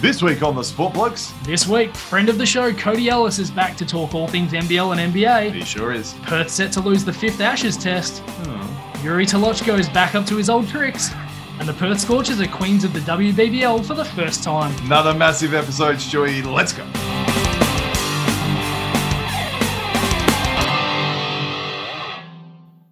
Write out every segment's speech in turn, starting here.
This week on the Sport Blokes, This week, friend of the show, Cody Ellis is back to talk all things NBL and NBA. he sure is. Perth set to lose the fifth Ashes test. Hmm. Yuri Tolochko is back up to his old tricks. And the Perth Scorchers are queens of the WBBL for the first time. Another massive episode, Stewie. Let's go.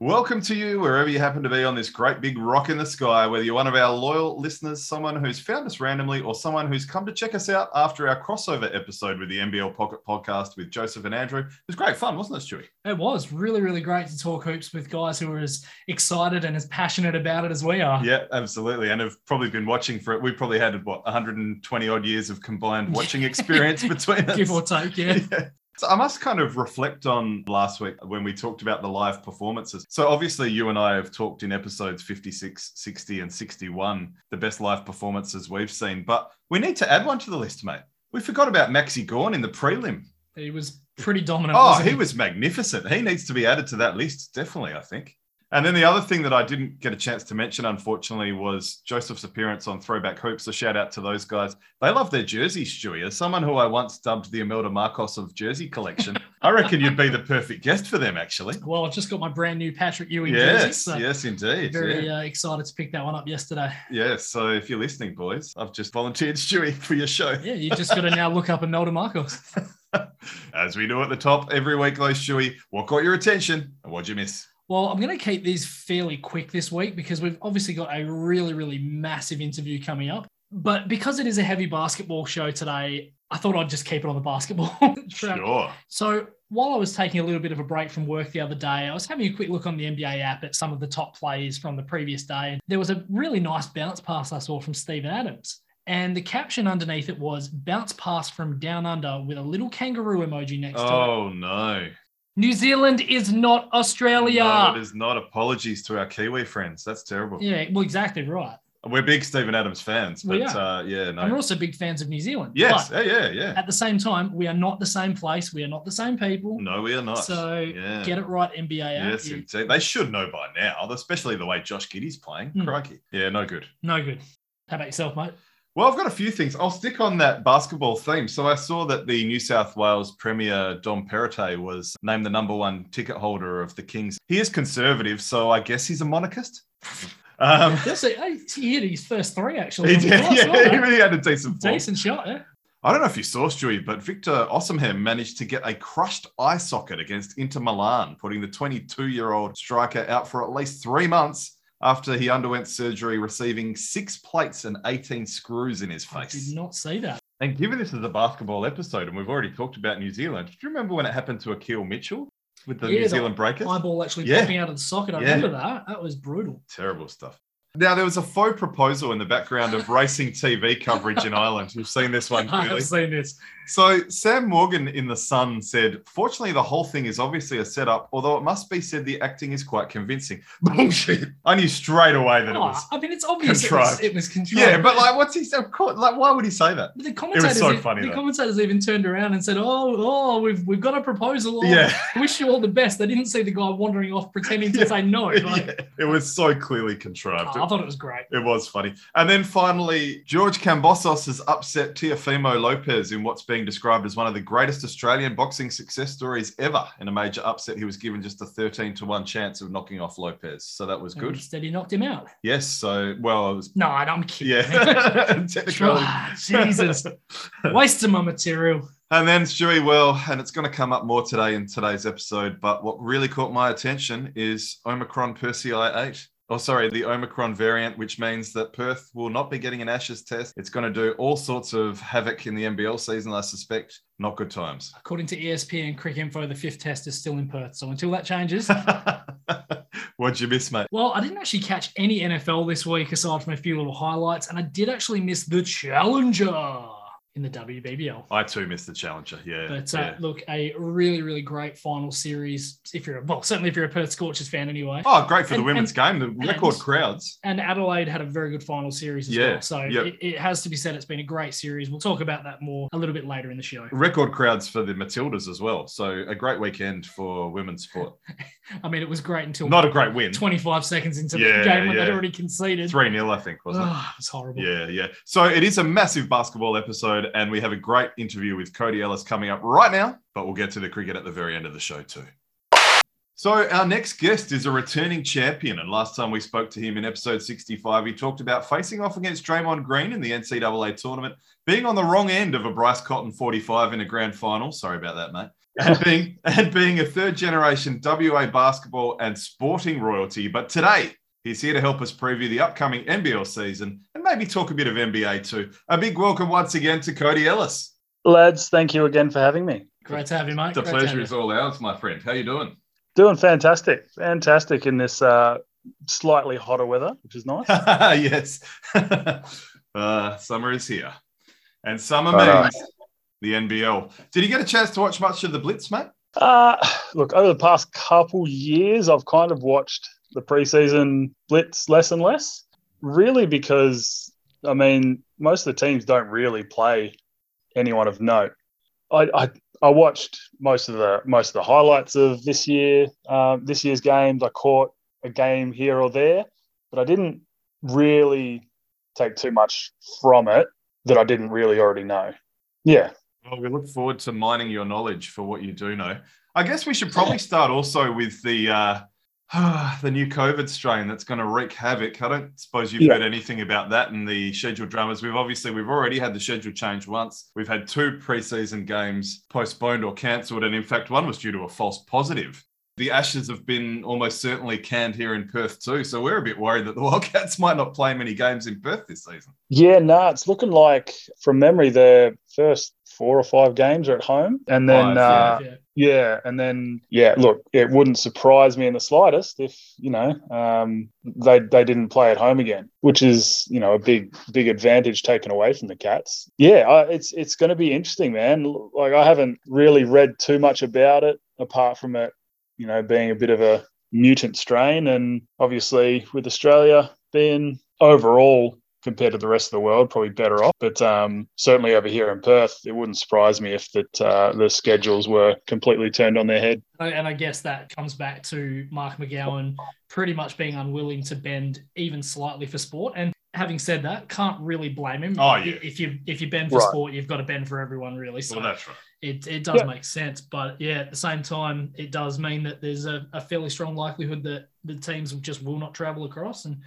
Welcome to you wherever you happen to be on this great big rock in the sky, whether you're one of our loyal listeners, someone who's found us randomly, or someone who's come to check us out after our crossover episode with the NBL Pocket Podcast with Joseph and Andrew. It was great fun, wasn't it, Stewie? It was really, really great to talk hoops with guys who are as excited and as passionate about it as we are. Yeah, absolutely. And have probably been watching for it. We probably had what 120 odd years of combined watching experience between us. Give or take, yeah. Yeah. So I must kind of reflect on last week when we talked about the live performances. So obviously you and I have talked in episodes 56, 60 and 61 the best live performances we've seen, but we need to add one to the list, mate. We forgot about Maxi Gawn in the prelim. He was pretty dominant. Oh, wasn't he was magnificent. He needs to be added to that list, definitely, I think. And then the other thing that I didn't get a chance to mention, unfortunately, was Joseph's appearance on Throwback Hoops. So shout out to those guys. They love their jerseys, Stewie. As someone who I once dubbed the Imelda Marcos of jersey collection, I reckon you'd be the perfect guest for them, actually. Well, I've just got my brand new Patrick Ewing jersey. Yes, So yes, indeed. very yeah. uh, excited to pick that one up yesterday. yeah, so if you're listening, boys, I've just volunteered Stewie for your show. Yeah, you just got to now look up Imelda Marcos. As we do at the top every week, though, Stewie, what caught your attention and what'd you miss? Well, I'm going to keep these fairly quick this week because we've obviously got a really, really massive interview coming up. But because it is a heavy basketball show today, I thought I'd just keep it on the basketball. Sure. So while I was taking a little bit of a break from work the other day, I was having a quick look on the NBA app at some of the top plays from the previous day. And there was a really nice bounce pass I saw from Steven Adams. And the caption underneath it was bounce pass from down under with a little kangaroo emoji next to it. Oh, no. New Zealand is not Australia. No, it is not. Apologies to our Kiwi friends. That's terrible. Yeah, well, exactly right. We're big Steven Adams fans, but uh, yeah, And we're also big fans of New Zealand. Yes, yeah, yeah, yeah. at the same time, we are not the same place. We are not the same people. No, we are not. So yeah. get it right, NBA. Yes, You- indeed. They should know by now, especially the way Josh Giddey's playing. Hmm. Crikey. Yeah, no good. No good. How about yourself, mate? Well, I've got a few things. I'll stick on that basketball theme. So I saw that the New South Wales Premier Dom Perrottet was named the number one ticket holder of the Kings. He is conservative, so I guess he's a monarchist. Um, he hit his first three actually. he did, yeah, well he really had a decent form. Decent shot, yeah. I don't know if you saw Stewie, but Victor Osimhen managed to get a crushed eye socket against Inter Milan, putting the 22-year-old striker out for at least three months after he underwent surgery, receiving six plates and 18 screws in his face. I did not see that. And given this is a basketball episode, and we've already talked about New Zealand, do you remember when it happened to Akil Mitchell with the Yeah, New Zealand Breakers? Eyeball actually Yeah. popping out of the socket. I Yeah. remember that. That was brutal. Terrible stuff. Now, there was a faux proposal in the background of racing TV coverage in Ireland. You've seen this one clearly. I've seen this. So Sam Morgan in The Sun said, fortunately, the whole thing is obviously a setup, although it must be said the acting is quite convincing. Bullshit. I knew straight away that it Oh, was. I mean, it's obvious it was, contrived. it was contrived. Yeah, but like, what's he so Like, why would he say that? But the commentators, so funny, the though. commentators even turned around and said, "Oh, oh, we've we've got a proposal. Oh, Yeah. wish you all the best." They didn't see the guy wandering off pretending to Yeah. say no. Like, Yeah, It was so clearly oh, contrived. I thought it was great. It was funny. And then finally, George Kambosos has upset Teofimo Lopez in what's being described as one of the greatest Australian boxing success stories ever. In a major upset, he was given just a 13 to 1 chance of knocking off Lopez. So that was good. Instead, he knocked him out. Yes. So, well, it was. No, I'm kidding. Yeah. Technically. Jesus, wasting my material. And then Stewie, well, and it's going to come up more today in today's episode, but what really caught my attention is Omicron Persei 8. Oh, sorry, the Omicron variant, which means that Perth will not be getting an Ashes test. It's going to do all sorts of havoc in the NBL season, I suspect. Not good times. According to ESPN and Cricinfo, the fifth test is still in Perth. So until that changes, What'd you miss, mate? well, I didn't actually catch any NFL this week aside from a few little highlights, and I did actually miss the Challenger in the WBBL. I too missed the Challenger. Yeah. But uh, yeah. look, a really, really great final series. If you're, a, well, certainly if you're a Perth Scorchers fan anyway. Oh, great for the and- women's game. The record and- crowds. And Adelaide had a very good final series as Yeah, well. So yep. it, it has to be said it's been a great series. We'll talk about that more a little bit later in the show. Record crowds for the Matildas as well. So a great weekend for women's sport. I mean, it was great until Not a great win. 25 seconds into Yeah, the game when they'd already conceded. 3 0, I think, wasn't it? Oh, it was horrible. Yeah, yeah. So it is a massive basketball episode, and we have a great interview with Cody Ellis coming up right now, but we'll get to the cricket at the very end of the show, too. So, our next guest is a returning champion. And last time we spoke to him in episode 65, he talked about facing off against Draymond Green in the NCAA tournament, being on the wrong end of a Bryce Cotton 45 in a grand final. Sorry about that, mate. And being, and being a third generation WA basketball and sporting royalty. But today, He's here to help us preview the upcoming NBL season and maybe talk a bit of NBA too. A big welcome once again to Cody Ellis. Lads, thank you again for having me. Great to have you, mate. The Great pleasure is all ours, my friend. How are you doing? Doing fantastic. Fantastic in this uh, slightly hotter weather, which is nice. yes. uh, summer is here. And summer I know. means the NBL. Did you get a chance to watch much of the Blitz, mate? Uh, look, over the past couple years, I've kind of watched the preseason blitz less and less, really because, I mean, most of the teams don't really play anyone of note. I, I, I watched most of the most of the highlights of this year, um, this year's games. I caught a game here or there, but I didn't really take too much from it that I didn't really already know. Yeah, Well, we look forward to mining your knowledge for what you do know. I guess we should probably start also with the uh, the new COVID strain that's going to wreak havoc. I don't suppose you've Yeah. heard anything about that in the scheduled dramas. We've obviously we've already had the schedule change once. We've had two preseason games postponed or cancelled, and in fact, one was due to a false positive. The Ashes have been almost certainly canned here in Perth too, so we're a bit worried that the Wildcats might not play many games in Perth this season. Yeah, no, it's looking like from memory the first four or five games are at home, and then Five, uh, Yeah. Yeah, and then yeah, look, it wouldn't surprise me in the slightest if you know um, they they didn't play at home again, which is you know a big big advantage taken away from the Cats. Yeah, I, it's it's going to be interesting, man. Like I haven't really read too much about it apart from it, you know, being a bit of a mutant strain, and obviously with Australia being overall compared to the rest of the world, probably better off. But um, certainly over here in Perth, it wouldn't surprise me if that uh, the schedules were completely turned on their head. And I guess that comes back to Mark McGowan pretty much being unwilling to bend even slightly for sport. And having said that, can't really blame him. Oh, yeah. If you if you bend for Right. sport, you've got to bend for everyone, really. So Well, that's right. it, it does Yeah. make sense. But yeah, at the same time, it does mean that there's a, a fairly strong likelihood that the teams just will not travel across. And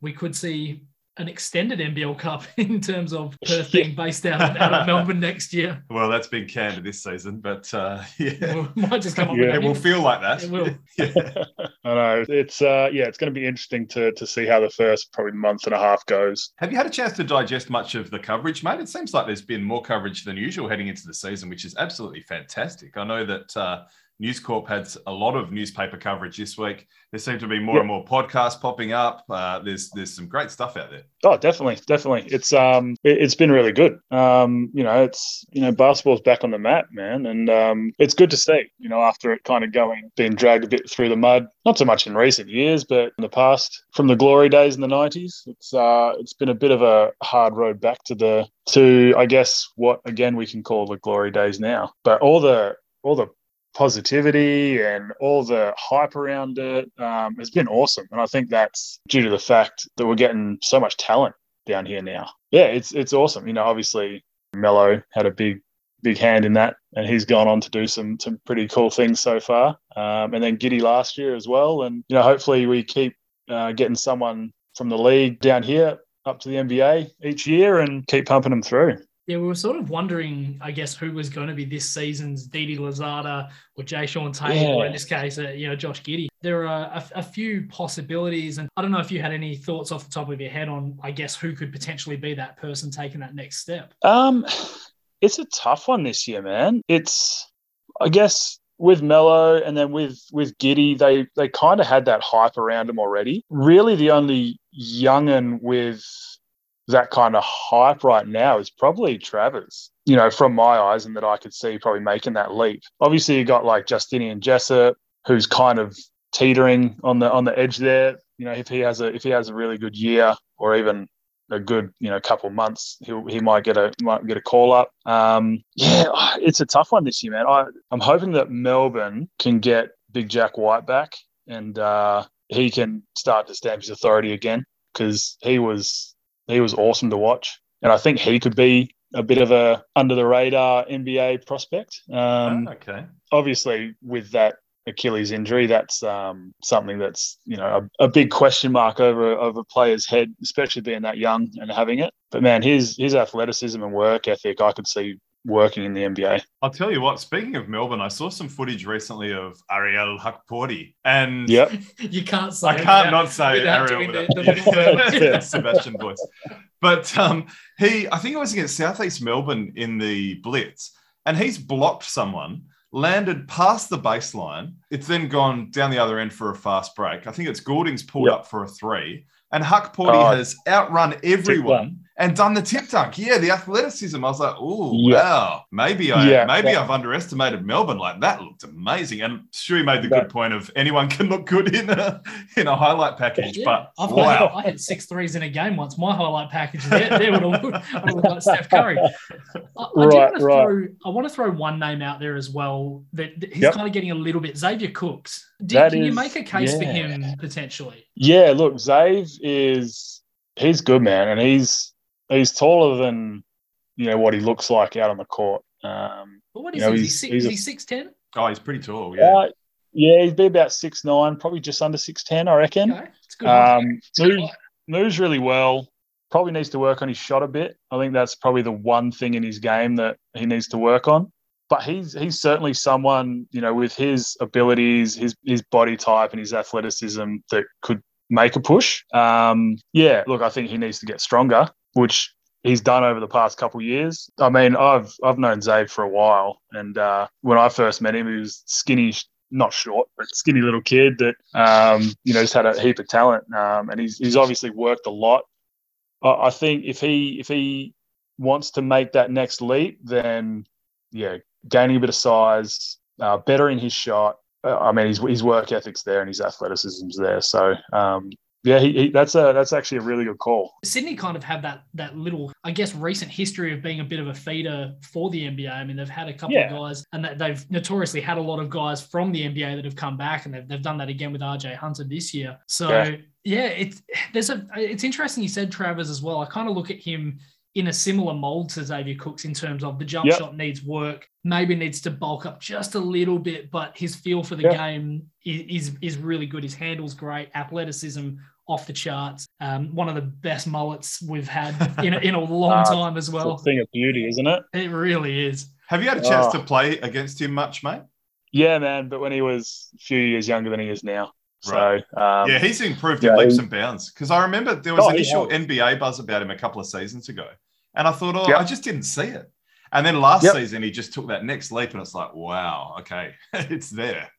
we could see an extended NBL Cup in terms of Perth being based out of, out of Melbourne next year. Well, that's been canned this season, but uh, yeah. We might just come up Yeah. with It will feel like that. It will. yeah. I know it's uh, yeah, it's going to be interesting to to see how the first probably month and a half goes. Have you had a chance to digest much of the coverage, mate? It seems like there's been more coverage than usual heading into the season, which is absolutely fantastic. I know that uh, News Corp had a lot of newspaper coverage this week. There seem to be more Yeah. and more podcasts popping up. Uh, there's there's some great stuff out there. Oh, definitely, definitely. It's um, it, has been really good. Um, you know, it's you know, basketball's back on the map, man, and um, it's good to see. You know, after it kind of going, being dragged a bit through the mud, not so much in recent years, but in the past, from the glory days in the nineties, it's uh, it's been a bit of a hard road back to the to I guess what again we can call the glory days now. But all the all the positivity and all the hype around it um, has been awesome. And I think that's due to the fact that we're getting so much talent down here now. Yeah, it's it's awesome. You know, obviously Melo had a big big hand in that, and he's gone on to do some some pretty cool things so far. Um, and then Giddey last year as well. And you know, hopefully we keep uh, getting someone from the league down here up to the NBA each year and keep pumping them through. Yeah, we were sort of wondering, I guess, who was going to be this season's Didi Louzada or Jae'Sean Tate, Yeah. or in this case, uh, you know, Josh Giddey. There are a, a few possibilities, and I don't know if you had any thoughts off the top of your head on, I guess, who could potentially be that person taking that next step. Um, it's a tough one this year, man. It's, I guess, with Melo and then with with Giddey, they they kind of had that hype around them already. Really, the only young'un with that kind of hype right now is probably Travers. You know, from my eyes, and that I could see probably making that leap. Obviously, you got like Justinian Jessup, who's kind of teetering on the on the edge there. You know, if he has a if he has a really good year or even a good you know couple months, he he might get a might get a call up. Um, yeah, it's a tough one this year, man. I I'm hoping that Melbourne can get Big Jack White back and uh, he can start to stamp his authority again because he was he was awesome to watch, and I think he could be a bit of a under the radar NBA prospect. Um, oh, okay. Obviously, with that Achilles injury, that's um, something that's you know a, a, big question mark over over a player's head, especially being that young and having it. But man, his his athleticism and work ethic, I could see working in the NBA. I'll tell you what, speaking of Melbourne, I saw some footage recently of Ariel Hukporti. And yep. you can't say I can't without, not say Ariel without, the, the Sebastian voice. But um, he I think it was against Southeast Melbourne in the Blitz, and he's blocked someone landed past the baseline. It's then gone down the other end for a fast break. I think it's Goulding's pulled yep. up for a three. And Hukporti oh, has outrun everyone and done the tip dunk. Yeah, the athleticism. I was like, oh yeah. wow, maybe I yeah, maybe yeah. I've underestimated Melbourne. Like that looked amazing. And Stewie made the good point of anyone can look good in a in a highlight package. But I've wow. got, I had six threes in a game once. My highlight package there, there would have looked like Steph Curry. I, I right, want right. Throw, I want to throw one name out there as well that, that he's yep. kind of getting a little bit. Xavier Cooks. Did, can is, you make a case for him potentially? Yeah, look, Xav is he's good, man, and he's he's taller than you know what he looks like out on the court. Um, well, what is, know, he? Is he, is he six ten? Oh, he's pretty tall. Yeah. Uh, yeah, he'd be about six nine, probably just under six ten, I reckon. Okay. Good um, moves, moves really well. Probably needs to work on his shot a bit. I think that's probably the one thing in his game that he needs to work on. But he's he's certainly someone you know with his abilities, his his body type, and his athleticism that could make a push. Um, yeah, look, I think he needs to get stronger which he's done over the past couple years. I mean, I've I've known Zabe for a while, and uh, when I first met him, he was skinny, not short, but skinny little kid that um, you know just had a heap of talent, um, and he's he's obviously worked a lot. I, I think if he if he wants to make that next leap, then yeah, gaining a bit of size, uh, better in his shot. Uh, I mean, his his work ethic's there and his athleticism's there. So um, yeah, he, he, that's a that's actually a really good call. Sydney kind of have that that little, I guess, recent history of being a bit of a feeder for the NBA. I mean, they've had a couple yeah. of guys, and they've notoriously had a lot of guys from the NBA that have come back, and they've, they've done that again with RJ Hunter this year. So yeah, yeah it's there's a it's interesting you said Travers as well. I kind of look at him in a similar mold to Xavier Cooks in terms of the jump yep. shot needs work, maybe needs to bulk up just a little bit, but his feel for the yep. game is, is really good. His handle's great, athleticism off the charts. Um, one of the best mullets we've had in a, in a long uh, time as well. thing of beauty, isn't it? It really is. Have you had a chance oh. to play against him much, mate? Yeah, man. But when he was a few years younger than he is now. Right. So um, yeah, he's improved yeah, in leaps and bounds. Because I remember there was oh, initial NBA buzz about him a couple of seasons ago, and I thought, oh, yep. I just didn't see it. And then last yep. season, he just took that next leap, and it's like, wow, okay, it's there.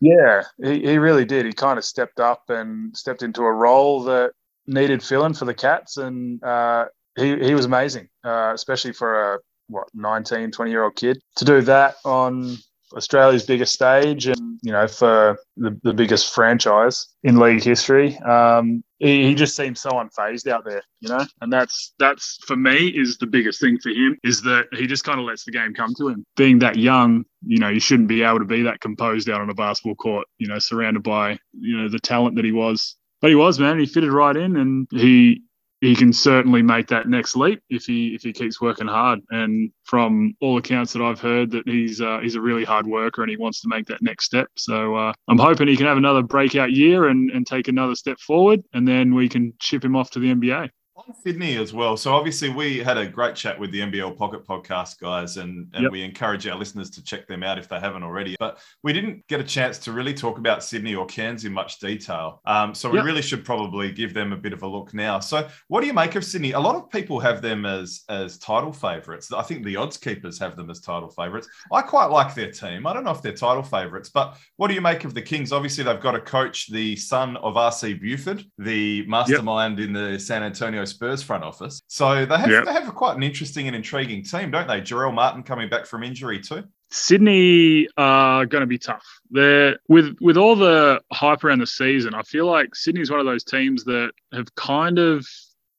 Yeah, he, he really did. He kind of stepped up and stepped into a role that needed filling for the Cats, and uh, he he was amazing, uh, especially for a what 19, 20 year old kid to do that on Australia's biggest stage and, you know, for the, the biggest franchise in league history. Um, he, he just seems so unfazed out there, you know, and that's, that's for me is the biggest thing for him is that he just kind of lets the game come to him. Being that young, you know, you shouldn't be able to be that composed out on a basketball court, you know, surrounded by, you know, the talent that he was. But he was, man. He fitted right in and he he can certainly make that next leap if he if he keeps working hard. And from all accounts that I've heard, that he's uh, he's a really hard worker and he wants to make that next step. So uh, I'm hoping he can have another breakout year and and take another step forward, and then we can ship him off to the NBA on Sydney as well. So obviously we had a great chat with the NBL Pocket Podcast guys, and, and yep. we encourage our listeners to check them out if they haven't already. But we didn't get a chance to really talk about Sydney or Cairns in much detail. Um, so we yep. really should probably give them a bit of a look now. So what do you make of Sydney? A lot of people have them as as title favourites. I think the odds keepers have them as title favourites. I quite like their team. I don't know if they're title favourites, but what do you make of the Kings? Obviously they've got a coach, the son of RC Buford, the mastermind yep. in the San Antonio Spurs front office. So they have Yep. they have quite an interesting and intriguing team, don't they? Jarell Martin coming back from injury too. Sydney are going to be tough. They're with with all the hype around the season. I feel like Sydney's one of those teams that have kind of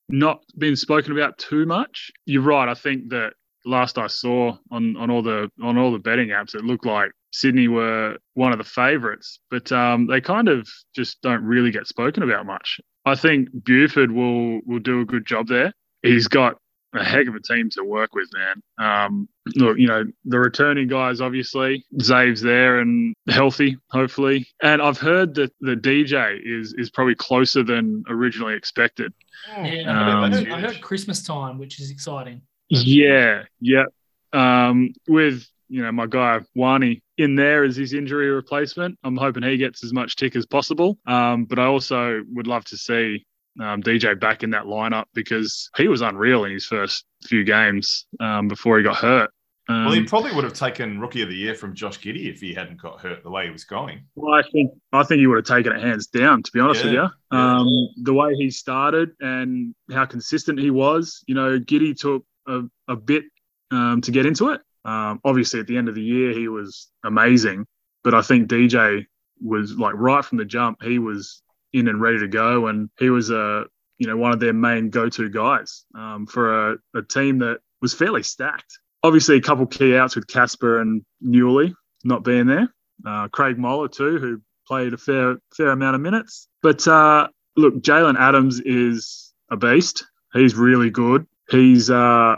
not been spoken about too much. You're right. I think that last I saw on on all the on all the betting apps, it looked like Sydney were one of the favourites, but um, they kind of just don't really get spoken about much. I think Buford will will do a good job there. He's got a heck of a team to work with, man. Um, look, you know, the returning guys, obviously, Zave's there and healthy, hopefully. And I've heard that the DJ is is probably closer than originally expected. Yeah, Um, I, heard, I heard Christmas time, which is exciting. Yeah, yeah. Um, with you know my guy Wani in there as his injury replacement, I'm hoping he gets as much tick as possible. Um, but I also would love to see um, DJ back in that lineup because he was unreal in his first few games um, before he got hurt. Um, Well, he probably would have taken Rookie of the Year from Josh Giddey if he hadn't got hurt the way he was going. Well, I think I think he would have taken it hands down. To be honest with Yeah, you, yeah. um, the way he started and how consistent he was, you know, Giddey took a, a bit um, to get into it. Um, obviously, at the end of the year, he was amazing, but I think DJ was like right from the jump. He was in and ready to go, and he was a you know one of their main go-to guys um, for a, a team that was fairly stacked. Obviously, a couple key outs with Casper and Newley not being there uh, Craig Moller too, who played a fair fair amount of minutes. But uh, look, Jalen Adams is a beast. He's really good. He's uh,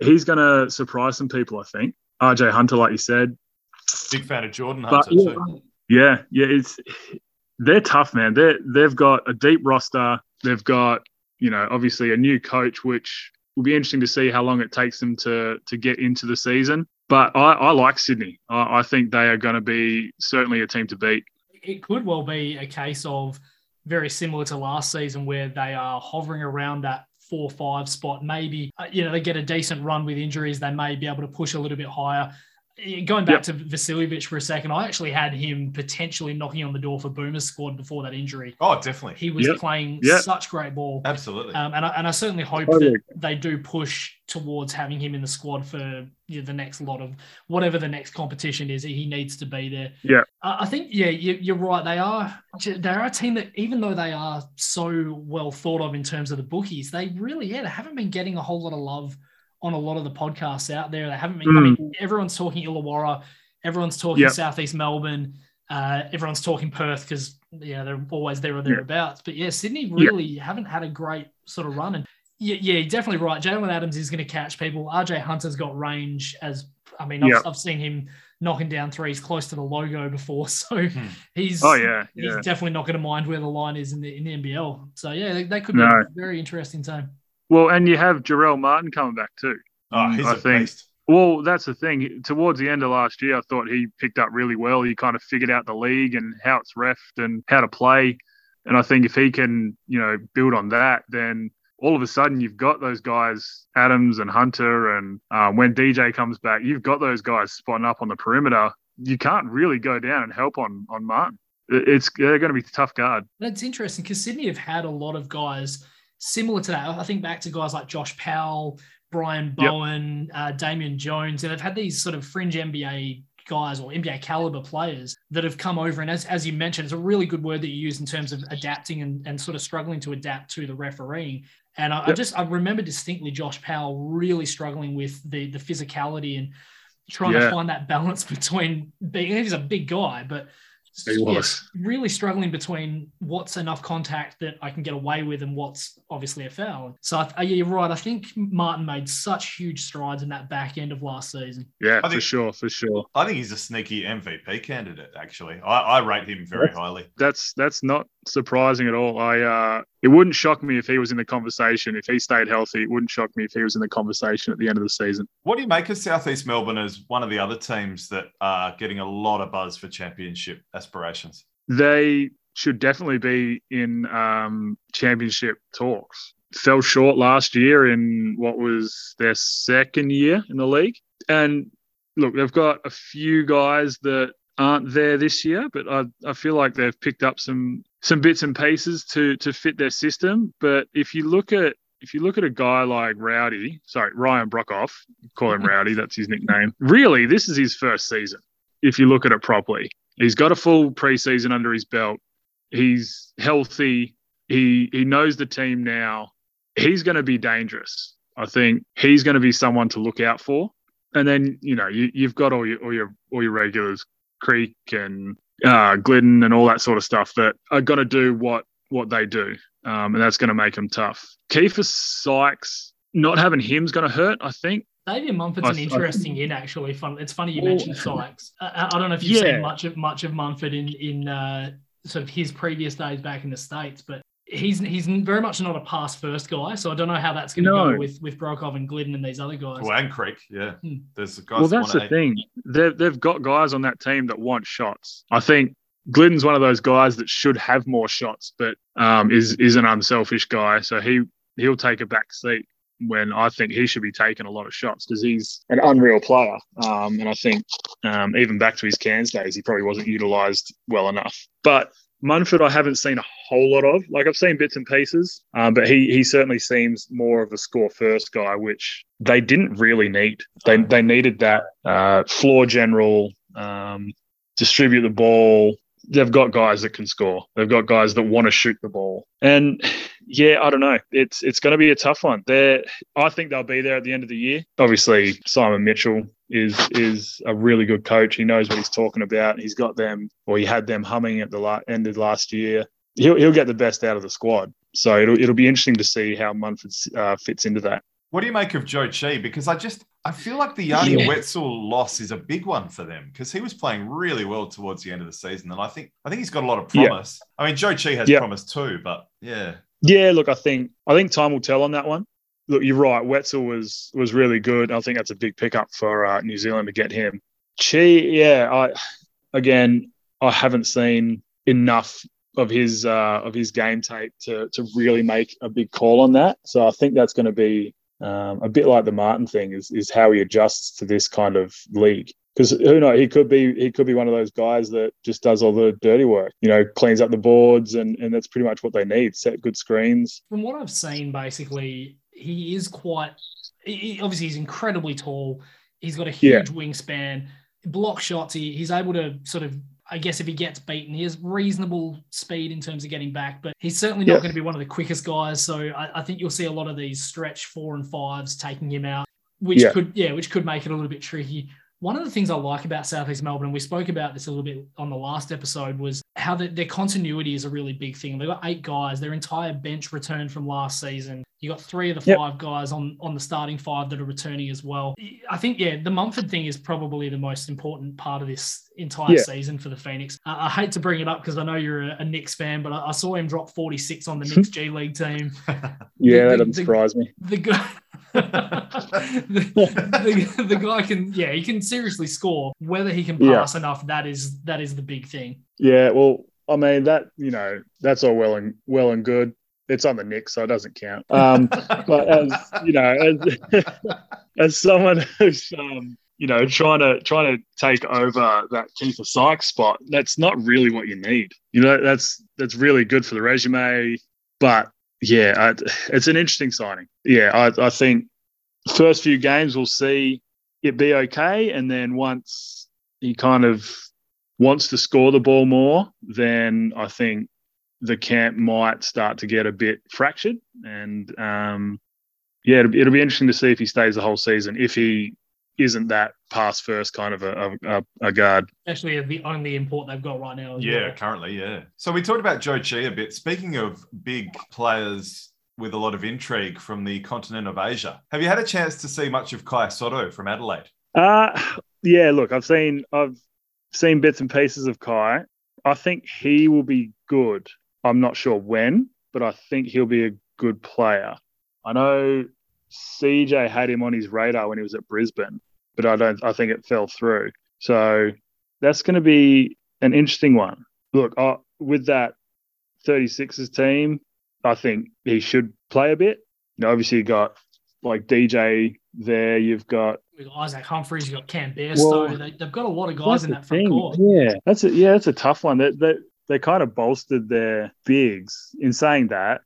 he's going to surprise some people, I think. RJ Hunter, like you said, Big fan of Jordan but Hunter yeah, too. yeah, yeah, it's they're tough, man. They they've got a deep roster. They've got you know obviously a new coach, which will be interesting to see how long it takes them to to get into the season. But I, I like Sydney. I, I think they are going to be certainly a team to beat. It could well be a case of very similar to last season where they are hovering around that four five spot. Maybe uh, you know they get a decent run with injuries. They may be able to push a little bit higher. Uh, Going back Yep. to Vasiljevic for a second, I actually had him potentially knocking on the door for Boomer's squad before that injury. Oh, definitely. He was Yep. playing Yep. such great ball. Absolutely. Um, and, I, and I certainly hope that they do push towards having him in the squad for you know, the next lot of whatever the next competition is. He needs to be there. Yeah. I I think yeah, you, you're right. They are they are a team that even though they are so well thought of in terms of the bookies, they really yeah they haven't been getting a whole lot of love on a lot of the podcasts out there. They haven't been. I mean, everyone's talking Illawarra, everyone's talking Mm. Yep. Southeast Melbourne. Uh, everyone's talking Perth because yeah they're always there or thereabouts. But yeah, Sydney really haven't had a great sort of run. And yeah, yeah, you're definitely right. Jalen Adams is going to catch people. RJ Hunter's got range. As I mean, I've, I've seen him knocking down threes close to the logo before, so Hmm. he's Oh yeah, he's definitely not going to mind where the line is in the in the NBL. So yeah, they, they could be No. a very interesting team. Well, and you have Jarell Martin coming back too. oh, he's I a think- beast. Well, that's the thing. Towards the end of last year, I thought he picked up really well. He kind of figured out the league and how it's refed and how to play. And I think if he can, you know, build on that, then all of a sudden you've got those guys, Adams and Hunter, and um, when DJ comes back, you've got those guys spotting up on the perimeter. You can't really go down and help on on Martin. It's they're going to be a tough guard. That's interesting because Sydney have had a lot of guys similar to that. I think back to guys like Josh Powell, Brian Yep. Bowen, uh, Damian Jones, and they've had these sort of fringe NBA guys or NBA caliber players that have come over. And as, as you mentioned, it's a really good word that you use in terms of adapting and, and sort of struggling to adapt to the refereeing. And I, I just I remember distinctly Josh Powell really struggling with the the physicality and trying to find that balance between being he's a big guy, but He was. really struggling between what's enough contact that I can get away with and what's obviously a foul. So I, I- yeah, you're right. I think Martin made such huge strides in that back end of last season. Yeah, I for sure, for sure. I think he's a sneaky MVP candidate. Actually, I, I rate him very That's- highly. That's that's not surprising at all. I uh, it wouldn't shock me if he was in the conversation. If he stayed healthy, it wouldn't shock me if he was in the conversation at the end of the season. What do you make of Southeast Melbourne as one of the other teams that are getting a lot of buzz for championship aspirations? They should definitely be in um, championship talks. Fell short last year in what was their second year in the league. And look, they've got a few guys that aren't there this year, but I, I feel like they've picked up some some bits and pieces to to fit their system. But if you look at if you look at a guy like Rowdy, sorry, Ryan Broekhoff, call him Rowdy, that's his nickname. Really, this is his first season. If you look at it properly, he's got a full preseason under his belt. He's healthy. He he knows the team now. He's going to be dangerous. I think he's going to be someone to look out for. And then you know you, you've got all your all your all your regulars, Creek and uh, Gliddon and all that sort of stuff that are going to do what what they do, um, and that's going to make them tough. Keifer Sykes, not having him's going to hurt. I think. David Munford's an interesting in actually. Fun. It's funny you mentioned Sykes. I, I, don't know if you've yeah. seen much of much of Munford in in uh, sort of his previous days back in the states, but he's he's very much not a pass first guy, so I don't know how that's going to no. go with with Broekhoff and Gliddon and these other guys. Well, and Creek, yeah. Hmm. There's guys. Well, that's the eight. thing. They've they've got guys on that team that want shots. I think Gliddon's one of those guys that should have more shots, but um, is is an unselfish guy, so he he'll take a back seat when I think he should be taking a lot of shots because he's an unreal player. Um, and I think um, even back to his Cairns days, he probably wasn't utilised well enough. But Munford, I haven't seen a whole lot of. Like I've seen bits and pieces, um, but he he certainly seems more of a score first guy, which they didn't really need. They they needed that uh, floor general, um, distribute the ball. They've got guys that can score. They've got guys that want to shoot the ball. And yeah, I don't know. It's it's going to be a tough one. They I think they'll be there at the end of the year. Obviously, Simon Mitchell is is a really good coach. He knows what he's talking about. He's got them, or he had them humming at the la- end of last year. He'll he'll get the best out of the squad. So it'll it'll be interesting to see how Munford uh, fits into that. What do you make of Zhou Qi? Because I just I feel like the Yanni yeah. Wetzell loss is a big one for them because he was playing really well towards the end of the season, and I think I think he's got a lot of promise. Yeah. I mean, Zhou Qi has yeah. promise too, but yeah. Yeah, look, I think I think time will tell on that one look, you're right. Wetzell was was really good. I think that's a big pickup for uh, New Zealand to get him. Qi, yeah. I again, I haven't seen enough of his uh, of his game tape to to really make a big call on that. So I think that's going to be um, a bit like the Martin thing is is how he adjusts to this kind of league. Because who knows, he could be he could be one of those guys that just does all the dirty work, you know, cleans up the boards, and and that's pretty much what they need: set good screens. From what I've seen, basically, he is quite. He, obviously, he's incredibly tall. He's got a huge yeah. wingspan. Block shots. He, he's able to sort of. I guess if he gets beaten, he has reasonable speed in terms of getting back, but he's certainly not going to be one of the quickest guys. So I, I, think you'll see a lot of these stretch four and fives taking him out, which yeah. could yeah, which could make it a little bit tricky. One of the things I like about Southeast Melbourne, and we spoke about this a little bit on the last episode, was how the, their continuity is a really big thing. They've got eight guys, their entire bench returned from last season. You got three of the yep. five guys on, on the starting five that are returning as well. I think, yeah, the Munford thing is probably the most important part of this entire yeah. season for the Phoenix. Uh, I hate to bring it up because I know you're a, a Knicks fan, but I, I, saw him drop 46 on the Knicks G League team. yeah, the, that doesn't surprise me. The guy. The, the, the, guy can yeah he can seriously score whether he can pass yeah. enough that is that is the big thing yeah well i mean that you know that's all well and well and good it's on the Knicks, so it doesn't count. Um, but as you know, as as someone who's um, you know trying to trying to take over that Keifer Sykes spot, that's not really what you need. You know, that's that's really good for the resume, but yeah, I, it's an interesting signing. Yeah, I, I think first few games we'll see it be okay, and then once he kind of wants to score the ball more, then I think the camp might start to get a bit fractured. And um, yeah, it'll, it'll, be interesting to see if he stays the whole season. If he isn't that pass first kind of a, a, a guard. Actually, the only import they've got right now. Yeah, well. currently, yeah. So we talked about Zhou Qi a bit. Speaking of big players with a lot of intrigue from the continent of Asia, have you had a chance to see much of Kai Sotto from Adelaide? Uh yeah. Look, I've seen I've seen bits and pieces of Kai. I think he will be good. I'm not sure when, but I think he'll be a good player. I know CJ had him on his radar when he was at Brisbane, but I don't. I think it fell through. So that's going to be an interesting one. Look, uh, with that 36ers team, I think he should play a bit. You know, obviously you've got like DJ there. You've got We've got Isaac Humphries. You've got Cam Bairstow. Well, they, have got a lot of guys in that front thing. court. Yeah, that's a yeah, that's a tough one. That that they kind of bolstered their bigs. In saying that,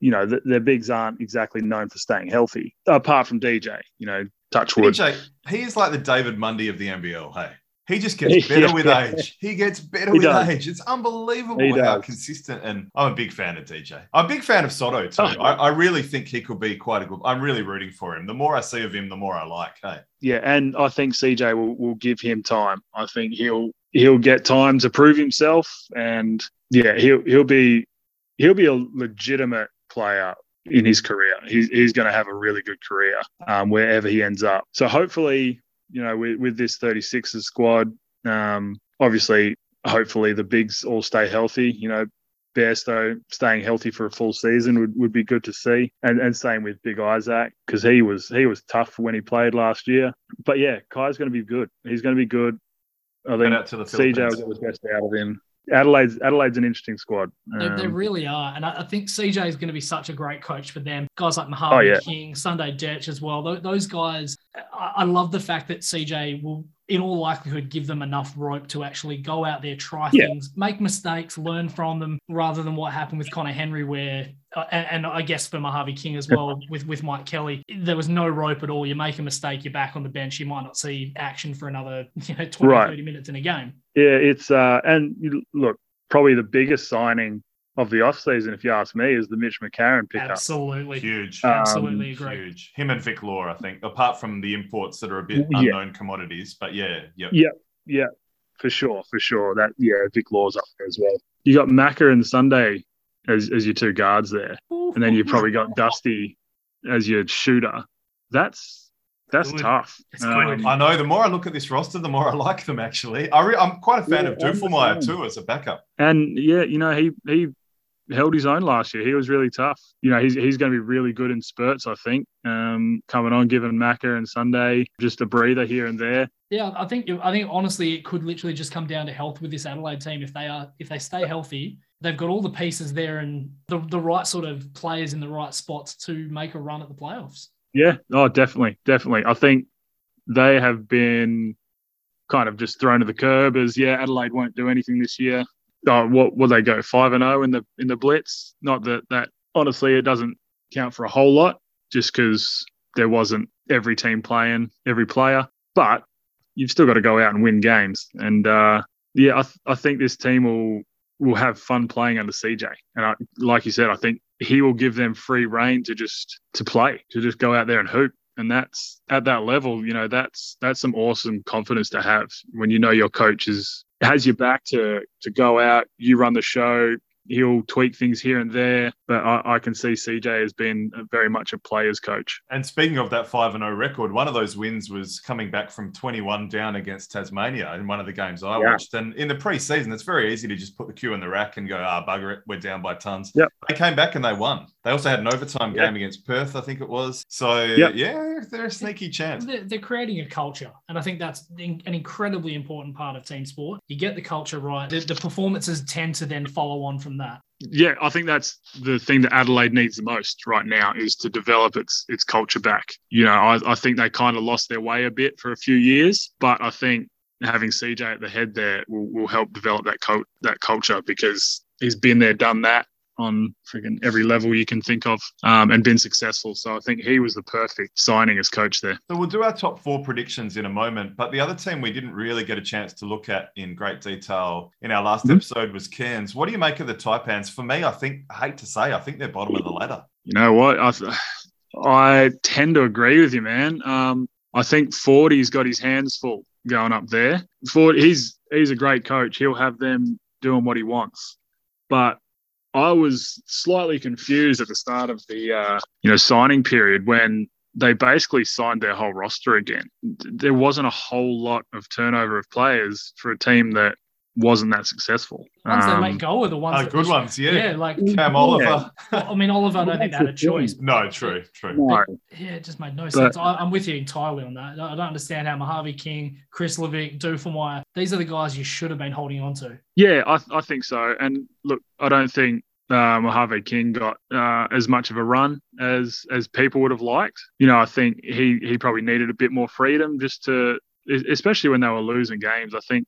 you know, th- their bigs aren't exactly known for staying healthy, apart from DJ. You know, touch wood. DJ, he is like the David Mundy of the NBL. Hey, he just gets better with age. He gets better He with does. age. It's unbelievable how consistent. And I'm a big fan of DJ. I'm a big fan of Sotto too. Oh. I, I really think he could be quite a good. I'm really rooting for him. The more I see of him, the more I like. Hey, Yeah, and I think CJ will, will give him time. I think he'll he'll get time to prove himself, and yeah, he'll he'll be he'll be a legitimate player in his career. He's he's going to have a really good career um, wherever he ends up. So hopefully, you know, with, with this 36ers squad, um, obviously, hopefully the bigs all stay healthy. You know. Bairstow staying healthy for a full season would, would be good to see, and and same with Big Isaac because he was he was tough when he played last year. But yeah, Kai's going to be good. He's going to be good. I Shout think out to the CJ will get the best out of him. Adelaide's Adelaide's an interesting squad. They, they Um, really are. And I, I think CJ is going to be such a great coach for them. Guys like Oh, yeah. King, Sunday Dech as well. Tho- Those guys, I, I love the fact that CJ will, in all likelihood, give them enough rope to actually go out there, try Yeah. things, make mistakes, learn from them, rather than what happened with Conner Henry, where, and, and I guess for Mojave King as well, with, with Mike Kelly, there was no rope at all. You make a mistake, you're back on the bench. You might not see action for another you know, 20, Right. 30 minutes in a game. yeah, it's uh, and you, look, probably the biggest signing of the offseason, if you ask me, is the Mitch McCarron pickup. Absolutely. Huge. Um, Absolutely agree. Huge. Him and Vic Law, I think, apart from the imports that are a bit Yeah. unknown commodities. But yeah, yep. Yeah. Yeah, for sure, for sure. That yeah, Vic Law's up there as well. You got Macca and Sunday as as your two guards there, and then you've probably got Dusty as your shooter. That's that's Good. tough. Um. I know. The more I look at this roster, the more I like them. Actually, I re- I'm quite a fan Yeah, of I'm the Duffelmeyer same. too as a backup. And yeah, you know, he he held his own last year. He was really tough. You know, he's he's going to be really good in spurts. I think um, coming on, giving Macca and Sunday just a breather here and there. Yeah, I think I think honestly, it could literally just come down to health with this Adelaide team. If they are if they stay healthy, they've got all the pieces there and the, the right sort of players in the right spots to make a run at the playoffs. Yeah, oh, definitely, definitely. I think they have been kind of just thrown to the curb as yeah, Adelaide won't do anything this year. Oh, what will they go five and zero in the in the Blitz? Not that that honestly it doesn't count for a whole lot, just because there wasn't every team playing every player, but you've still got to go out and win games. And uh, yeah, I, th- I think this team will will have fun playing under CJ. And I, like you said, I think he will give them free reign to just to play, to just go out there and hoop. And that's at that level, you know, that's that's some awesome confidence to have when you know your coach is has your back to to go out, you run the show, he'll tweak things here and there. But I, I can see CJ as being very much a player's coach. And speaking of that 5 0 record, one of those wins was coming back from 21 down against Tasmania in one of the games I Yeah. watched. And in the preseason, it's very easy to just put the cue in the rack and go, ah, bugger it, we're down by tons. Yep. They came back and they won. They also had an overtime Yeah. game against Perth, I think it was. So, Yep. yeah, they're a sneaky chance. They're, they're creating a culture, and I think that's an incredibly important part of team sport. You get the culture right, the, the performances tend to then follow on from that. Yeah, I think that's the thing that Adelaide needs the most right now is to develop its its culture back. You know, I, I think they kind of lost their way a bit for a few years, but I think having CJ at the head there will, will help develop that cult that culture because he's been there, done that on freaking every level you can think of, um, and been successful. So I think he was the perfect signing as coach there. So we'll do our top four predictions in a moment. But the other team we didn't really get a chance to look at in great detail in our last Mhm. episode was Cairns. What do you make of the Taipans? For me, I think, I hate to say, I think they're bottom of the ladder. You know what? I, I tend to agree with you, man. Um, I think Fordy's got his hands full going up there. Forde, he's he's a great coach. He'll have them doing what he wants. But I was slightly confused at the start of the uh, you know signing period when they basically signed their whole roster again. There wasn't a whole lot of turnover of players for a team that wasn't that successful. The ones Um, they let go are the ones Oh, that good ones, yeah. Yeah, like Cam Oliver. I mean Oliver. I don't think they had a choice. No, true, true. no. Yeah, it just made no But- sense. I, I'm with you entirely on that. I don't understand how Mojave King, Chris Levick, Duffelmeyer, these are the guys you should have been holding on to. Yeah, I, I think so. And look, I don't think uh, Mojave King got uh, as much of a run as as people would have liked. You know, I think he he probably needed a bit more freedom just to, especially when they were losing games. I think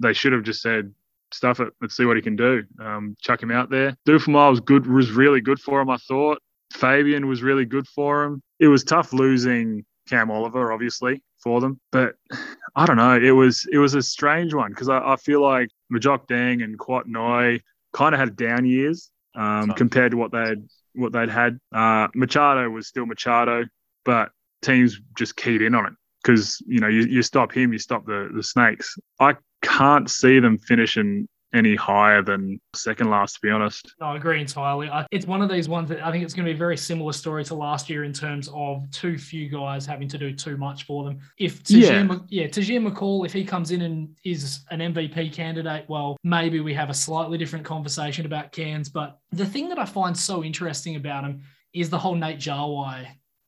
they should have just said stuff it. Let's see what he can do. Um, chuck him out there. Dufemile was good, was really good for him. I thought Fabian was really good for him. It was tough losing Cam Oliver, obviously, for them, but I don't know. It was it was a strange one because I, I, feel like Majok Deng and Kouat Noi kind of had down years um, compared to what they had what they'd had. Uh, Machado was still Machado, but teams just keyed in on it because you know you, you stop him, you stop the the snakes. I can't see them finishing any higher than second last, to be honest. No, I agree entirely. I, it's one of these ones that I think it's going to be a very similar story to last year in terms of too few guys having to do too much for them. If Tahjere, yeah, yeah Tahjere McCall, if he comes in and is an MVP candidate, well, maybe we have a slightly different conversation about Cairns. But the thing that I find so interesting about him is the whole Nate Jawai